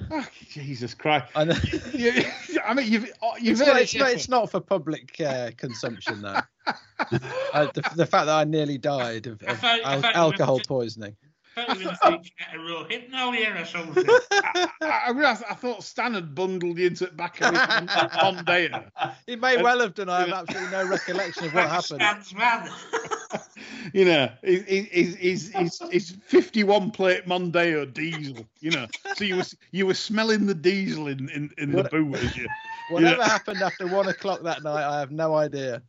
Oh, Jesus Christ! I know. You- I mean, you've oh, you've It's heard not, it's, not, it's not for public uh, consumption, though. I, the, the fact that I nearly died of, of thought- I al- thought you alcohol poisoning. I thought you were going to get a raw hypno here or something. I, I, realised- I thought Stan had bundled you into the back of his Mondeo. He may well have done. I have absolutely no recollection of what happened. Stands man. You know, he's he's he's he's, he's 51 plate Mondeo diesel. You know, so you were you were smelling the diesel in in, in the What- boot as you. Whatever Yeah. happened after one o'clock that night, I have no idea.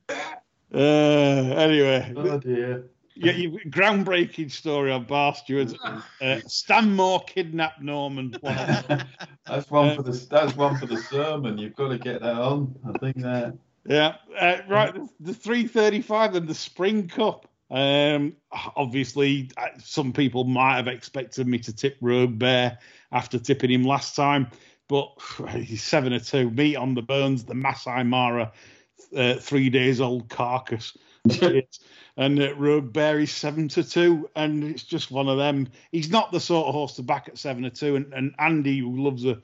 Uh, anyway, Oh dear. Yeah, you groundbreaking story on Barstewards. Uh, Stan Moore kidnapped Norman. that's one for the that's one for the sermon. You've got to get that on. I think that. Yeah, uh, right. The, the 335 and the Spring Cup. Um, obviously, uh, some people might have expected me to tip Rogue Bear after tipping him last time, but he's seven or two. Meat on the bones, the Masai Mara, uh, three days old carcass. and uh, Rogue Bear is seven to two, and it's just one of them. He's not the sort of horse to back at seven to two, and, and Andy who loves a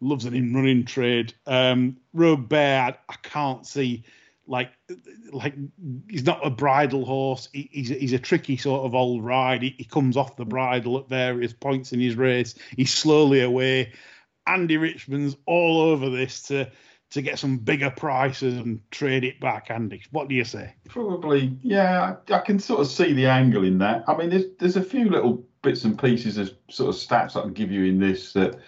loves an in running trade. Um, Rogue Bear, I, I can't see like like he's not a bridle horse. He, he's a, he's a tricky sort of old ride. He, he comes off the bridle at various points in his race. He's slowly away. Andy Richmond's all over this to to get some bigger prices and trade it back. Andy, what do you say? Probably, yeah. I, can sort of see the angle in that. I mean, there's there's a few little bits and pieces of sort of stats I can give you in this that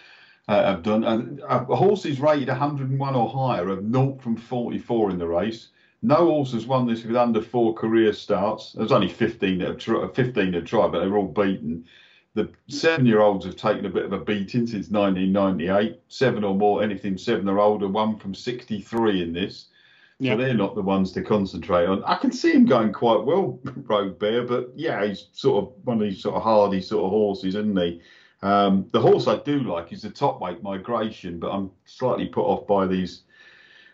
uh, have done. And uh, horses rated 101 or higher have 0 from 44 in the race. No horse has won this with under four career starts. There's only 15 that have tried, 15 that have tried, but they're all beaten. The seven-year-olds have taken a bit of a beating since 1998. Seven or more, anything seven or older, one from 63 in this. Yeah. So they're not the ones to concentrate on. I can see him going quite well, Rogue Bear, but yeah, he's sort of one of these sort of hardy sort of horses, isn't he? Um, the horse I do like is the top weight migration, but I'm slightly put off by these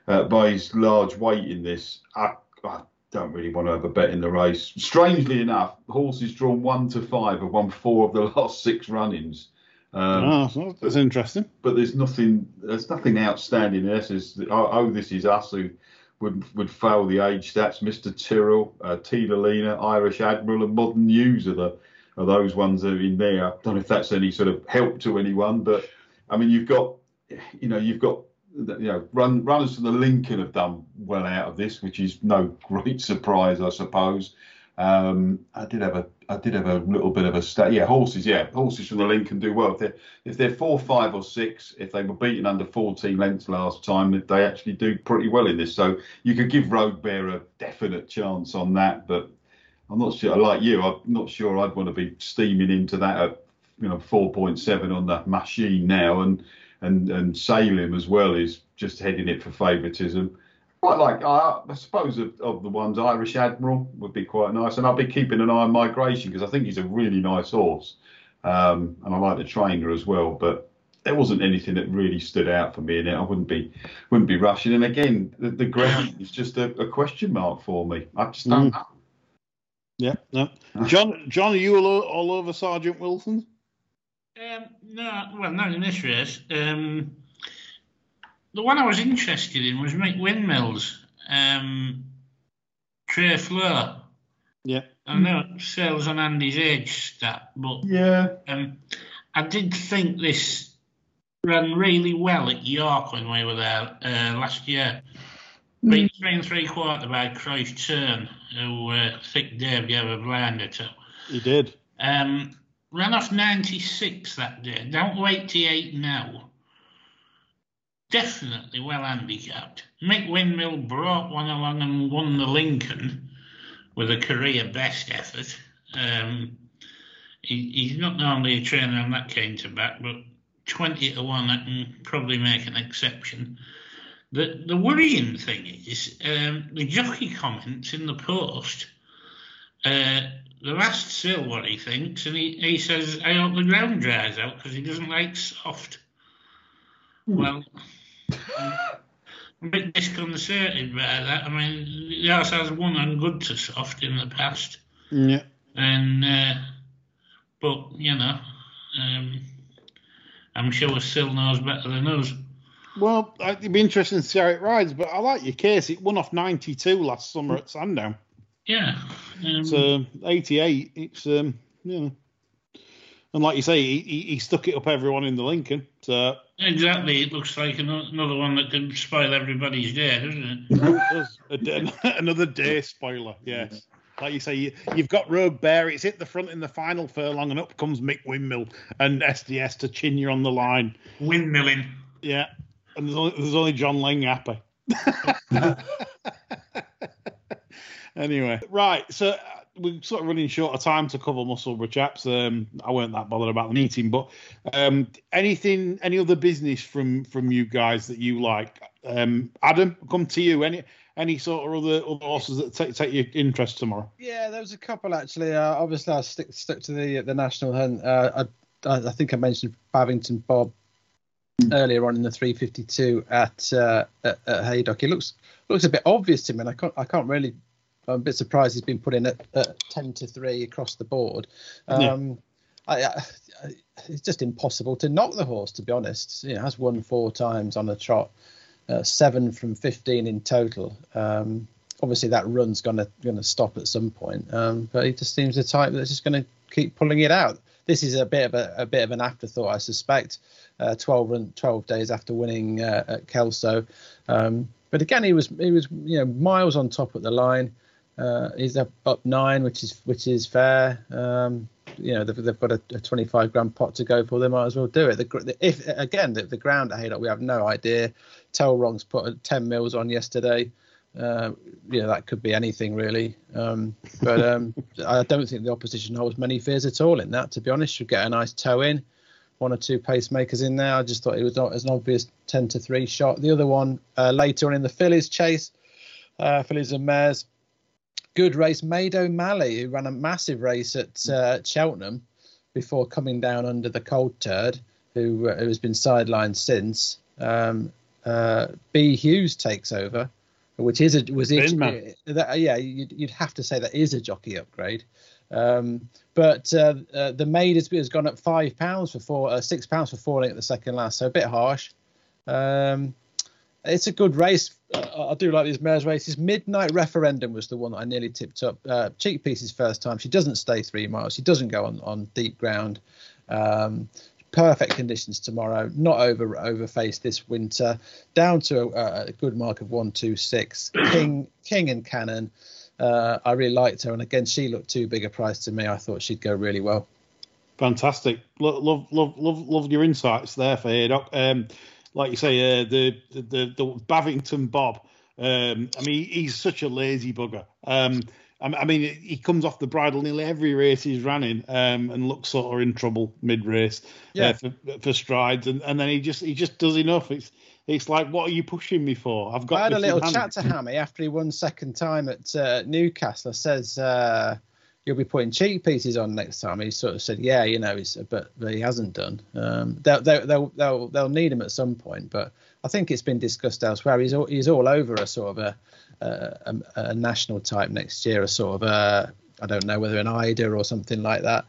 uh, by his large weight in this. I, I don't really want to have a bet in the race. Strangely enough, horses drawn one to five have won four of the last six run-ins. Um, oh, that's interesting. but there's nothing there's nothing outstanding. This is oh, oh this is us who would would fail the age stats. Mr. Tyrrell, uh, Tila Lena, Irish Admiral, and Modern News are the are those ones that are in there. I don't know if that's any sort of help to anyone, but I mean you've got you know you've got you know run runners from the Lincoln have done well out of this, which is no great surprise, I suppose. Um, I did have a I did have a little bit of a stat. Yeah, horses. Yeah, horses from the Lincoln do well. If they're if they're four, five, or six, if they were beaten under 14 lengths last time, they actually do pretty well in this. So you could give Rogue Bear a definite chance on that, but I'm not sure. Like you, I'm not sure I'd want to be steaming into that at you know 4.7 on the machine now, and and and Salem as well is just heading it for favouritism. Quite like I, I suppose of, of the ones Irish Admiral would be quite nice, and I'll be keeping an eye on Migration because I think he's a really nice horse, um, and I like the trainer as well. But there wasn't anything that really stood out for me in it. I wouldn't be wouldn't be rushing. And again, the, the ground is just a, a question mark for me. I just don't know. Yeah, no. John, John, are you all, all over Sergeant Wilson? Um, no, well, not in this race. Um, the one I was interested in was Mick Windmills, um, Trey Fleur. Yeah. I know it sails on Andy's age stat, but Yeah, um, I did think this ran really well at York when we were there uh, last year. Beat three and three quarter by Christ Turn, who uh, Thick Dave gave a blinder to. He did. Um, ran off 96 that day. Don't wait till eight now. Definitely well handicapped. Mick Windmill brought one along and won the Lincoln with a career best effort. Um, he, he's not normally a trainer on that kind to back, but 20 to 1, I can probably make an exception. The, the worrying thing is um, the jockey comments in the post. Uh, they've asked Sil what he thinks, and he, he says, I hope the ground dries out because he doesn't like soft. Well, I'm a bit disconcerted by that. I mean, the house has won on good to soft in the past, Yeah. and uh, but you know, um, I'm sure Sil knows better than us. Well, it'd be interesting to see how it rides, but I like your case. It won off 92 last summer at Sandown. Yeah. Um, So 88, it's, um, you know. And like you say, he, he, he stuck it up everyone in the Lincoln. So exactly. It looks like another one that can spoil everybody's day, doesn't it? it day- another day spoiler, yes. Like you say, you, you've got Rogue Bear. It's hit the front in the final furlong, and up comes Mick Windmill and SDS to chin you on the line. Windmilling. Yeah, and there's only, there's only John Lang happy. anyway, right. So uh, we're sort of running short of time to cover Musselburgh chaps. Um, I weren't that bothered about the meeting, but um, anything, any other business from from you guys that you like? Um, Adam, come to you. Any any sort of other other horses that take take your interest tomorrow? Yeah, there was a couple actually. Uh, obviously, I stick stuck to the the national hunt. Uh, I, I think I mentioned Bavington Bob earlier on in the 352 at uh, at, at Haydock. He looks looks a bit obvious to me, and I can't I can't really. I'm a bit surprised he's been put in at, at 10 to three across the board. Um, I, I, it's just impossible to knock the horse, to be honest. You know, has won four times on a trot, uh, seven from 15 in total. Um, obviously, that run's gonna gonna stop at some point, um, but he just seems the type that's just going to keep pulling it out. This is a bit of a, a bit of an afterthought, I suspect. Uh, 12 run, 12 days after winning uh, at Kelso, um, but again, he was he was you know miles on top at the line. Uh, he's up, up nine, which is which is fair. Um, you know they've, they've got a, a 25 grand pot to go for. They might as well do it. The, if again the, the ground at Haydock, we have no idea. Tellwright's put 10 mils on yesterday. Uh, you know that could be anything really. Um, but um, I don't think the opposition holds many fears at all in that. To be honest, should get a nice toe in. One or two pacemakers in there. I just thought it was not as an obvious 10 to three shot. The other one uh, later on in the fillies chase, uh, fillies and Mares good race. Maid O'Malley, who ran a massive race at uh, Cheltenham before coming down under the cold turd, who, uh, who has been sidelined since. Um, uh, B Hughes takes over, which is a was it, that, yeah you'd, you'd have to say that is a jockey upgrade. Um, but uh, uh, the maid has, has gone up five pounds for four, uh, six pounds for falling at the second last, so a bit harsh. Um, it's a good race. Uh, I do like these mares races. Midnight Referendum was the one that I nearly tipped up. Uh, cheek first time. She doesn't stay three miles. She doesn't go on, on deep ground. Um, perfect conditions tomorrow. Not over overfaced this winter. Down to a, a good mark of one two six. King King and Cannon. Uh, I really liked her, and again, she looked too big a price to me. I thought she'd go really well. Fantastic. Love, love, love, love, love your insights there for Haydock. Um, like you say, uh, the, the the the Bavington Bob. Um, I mean, he's such a lazy bugger. Um, I, I mean, he comes off the bridle nearly every race he's running, um, and looks sort of in trouble mid race Yeah. uh, for, for strides, and, and then he just he just does enough. It's it's like, what are you pushing me for? I've got. I had a little hand. chat to Hammy after he won second time at uh, Newcastle. Says uh, you'll be putting cheek pieces on next time. He sort of said, yeah, you know, he's, but, but he hasn't done. Um, they'll, they'll they'll they'll need him at some point, but I think it's been discussed elsewhere. He's all, he's all over a sort of a a, a, a national type next year, a sort of a I don't know whether an Eider or something like that.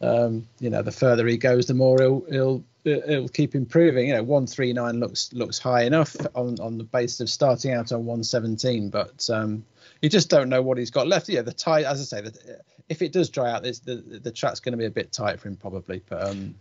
Um, you know, the further he goes, the more he'll he'll it'll keep improving. You know, one three nine looks looks high enough on on the basis of starting out on one seventeen, but um, you just don't know what he's got left. Yeah, the tie, as I say, the, if it does dry out, the the track's going to be a bit tight for him probably. But um,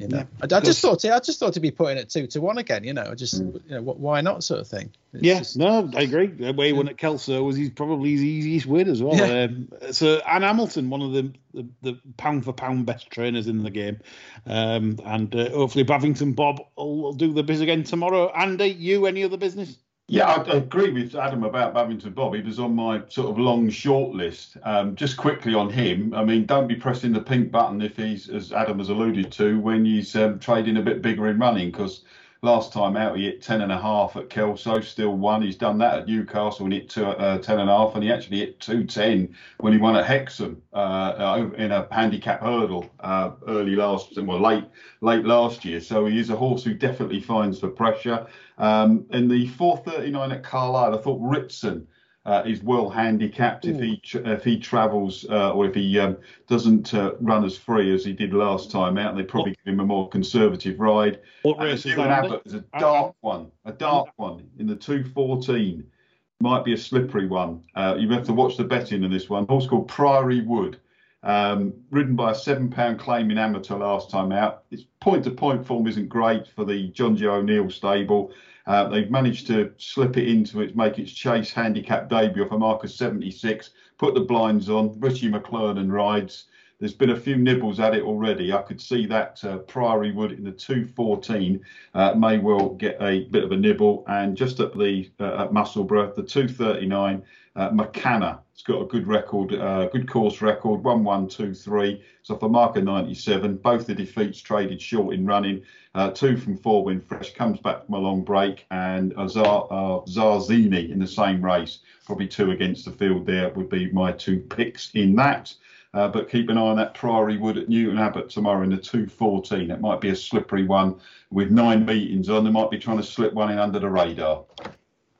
you know, Yeah, I, just thought I just thought to be putting it two to one again. You know, I just you know, wh- why not sort of thing. It's Yeah, just- no, I agree. The way he won at Kelso was he's probably his easiest win as well. Yeah. Um, so Ann Hamilton, one of the, the the pound for pound best trainers in the game, um, and uh, hopefully Bavington Bob will, will do the biz again tomorrow. Andy, you any other business? Yeah, I, agree with Adam about Bavington Bob. He was on my sort of long short list. Um, just quickly on him, I mean, don't be pressing the pink button if he's, as Adam has alluded to, when he's um, trading a bit bigger in running, because Last time out, he hit ten and a half at Kelso, still won. He's done that at Newcastle and hit two, uh, ten and a half, and he actually hit two ten when he won at Hexham uh, uh in a handicap hurdle uh, early last, well late late last year. So he is a horse who definitely finds the pressure. Um, in the 439 at Carlisle, I thought Ritson uh, is well handicapped if he if he travels uh, or if he um, doesn't uh, run as free as he did last time out. They probably give him a more conservative ride. What race is that? Abbott is a dark one, a dark one in the 214. Might be a slippery one. Uh, you have to watch the betting in this one. horse called Priory Wood. Um, ridden by a seven pound claim in amateur last time out. Its point to point form isn't great for the Jonjo O'Neill stable. Uh, they've managed to slip it into it, make its chase handicap debut off a mark of 76, put the blinds on. Richie McLernon rides. There's been a few nibbles at it already. I could see that uh, Priory Wood in the 214 uh, may well get a bit of a nibble. And just at the uh, at Musselburgh, the 239, uh, McCanna. It's got a good record, uh, good course record, 1 1 2 3. So for marker 97, both the defeats traded short in running. Uh, two from four when fresh comes back from a long break, and Azar, uh, Zarzini in the same race. Probably two against the field there would be my two picks in that. Uh, but keep an eye on that Priory Wood at Newton Abbot tomorrow in the 214. It might be a slippery one with nine meetings on. They might be trying to slip one in under the radar.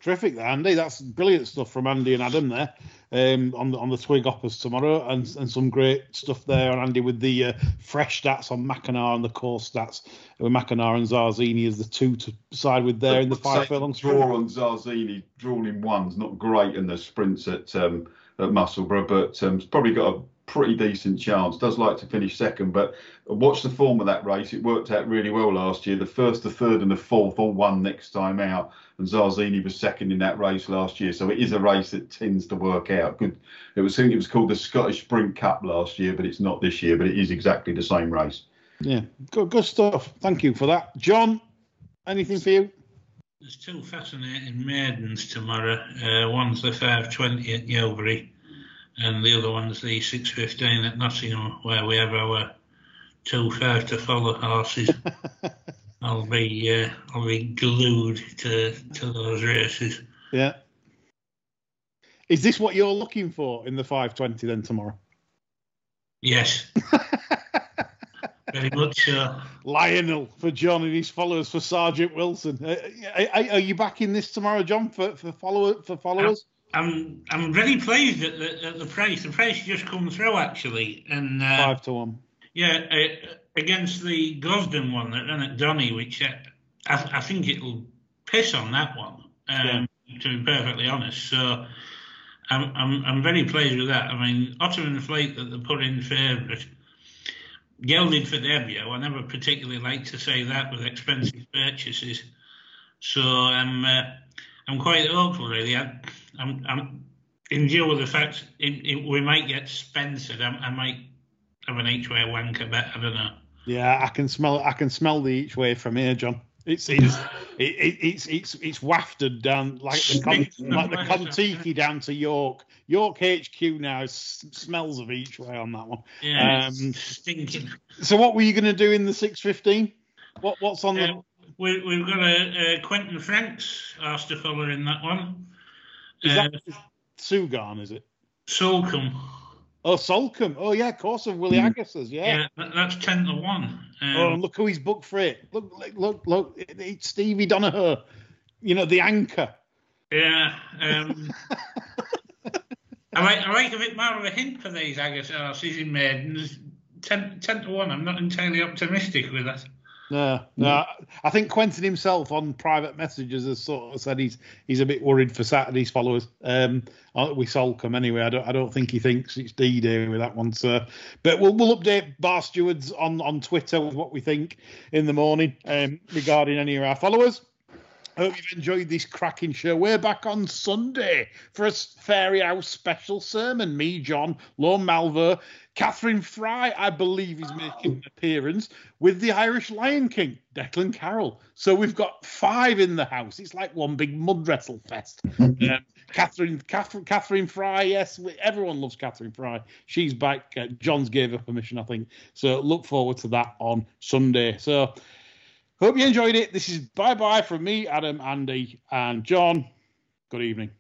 Terrific, Andy. That's brilliant stuff from Andy and Adam there um, on the on the Twig Hoppers tomorrow, and and some great stuff there on Andy with the uh, fresh stats on Mackinac and the course stats with Mackinac and Zarzini as the two to side with there in the five furlong draw on Zarzini, drawn in ones, not great in the sprints at um, at Musselburgh, but um, probably got a pretty decent chance. Does like to finish second, but watch the form of that race. It worked out really well last year. The first, the third, and the fourth all won next time out, and Zarzini was second in that race last year. So it is a race that tends to work out. Good. It was think it was called the Scottish Sprint Cup last year, but it's not this year. But it is exactly the same race. Yeah, good, good stuff. Thank you for that, John. Anything for you? There's two fascinating maidens tomorrow. Uh, one's the 520 at Newbury and the other one's the 615 at Nottingham, where we have our two five to follow horses. I'll be uh, I'll be glued to to those races. Yeah. Is this what you're looking for in the 520 then tomorrow? Yes. Very much so. Lionel for John and his followers for Sergeant Wilson. Uh, are, are, you back in this tomorrow, John, for for follow for followers? I'm I'm very pleased at the, at the price. The price just come through actually, and uh, five to one. Yeah, uh, against the Gosden one that ran at Donny, which uh, I, I, think it'll piss on that one. Um, yeah. To be perfectly honest, so I'm, I'm I'm very pleased with that. I mean, Ottoman Fleet that they put in favourite gelded for debut. I never particularly like to say that with expensive purchases. So I'm uh, I'm quite hopeful really. I, I'm, I'm in deal with the fact it, it, we might get Spencer. I, I, might have an each way wanker bet. I don't know. Yeah, I can smell. I can smell the each way from here, John. It's it's it, it's it's it's wafted down like the con, like the Contiki down to York. York HQ now smells of each way on that one. Yeah, um, stinking. So what were you going to do in the six fifteen? What what's on the? We, have got a, a Quentin Franks asked to follow in that one. Is uh, that Sugan, is it? Salcombe. Oh, Salcombe. Oh, yeah, of course, of Willie mm. Haggas's, yeah. Yeah, that's 10 to 1. Um, oh, look who he's booked for it. Look, look, look, look. It's Stevie Donoghue, you know, the anchor. Yeah. Um, I, like, I like a bit more of a hint for these Agus horses in maidens. 10, 10 to 1. I'm not entirely optimistic with that. No, no. I think Quentin himself on private messages has sort of said he's he's a bit worried for Saturday's followers. Um, uh, we Salcombe anyway. I don't I don't think he thinks it's D Day with that one. So, but we'll we'll update Barstewards on on Twitter with what we think in the morning um, regarding any of our followers. Hope you've enjoyed this cracking show. We're back on Sunday for a Fairyhouse special sermon. Me, John, Lorne Malvo, Catherine Fry, I believe, is making an appearance with the Irish Lion King, Declan Carroll. So we've got five in the house. It's like one big mud wrestle fest. um, Catherine, Catherine, Catherine Fry, yes, everyone loves Catherine Fry. She's back. Uh, John's gave her permission, I think. So look forward to that on Sunday. So Hope you enjoyed it. This is bye bye from me, Adam, Andy, and John. Good evening.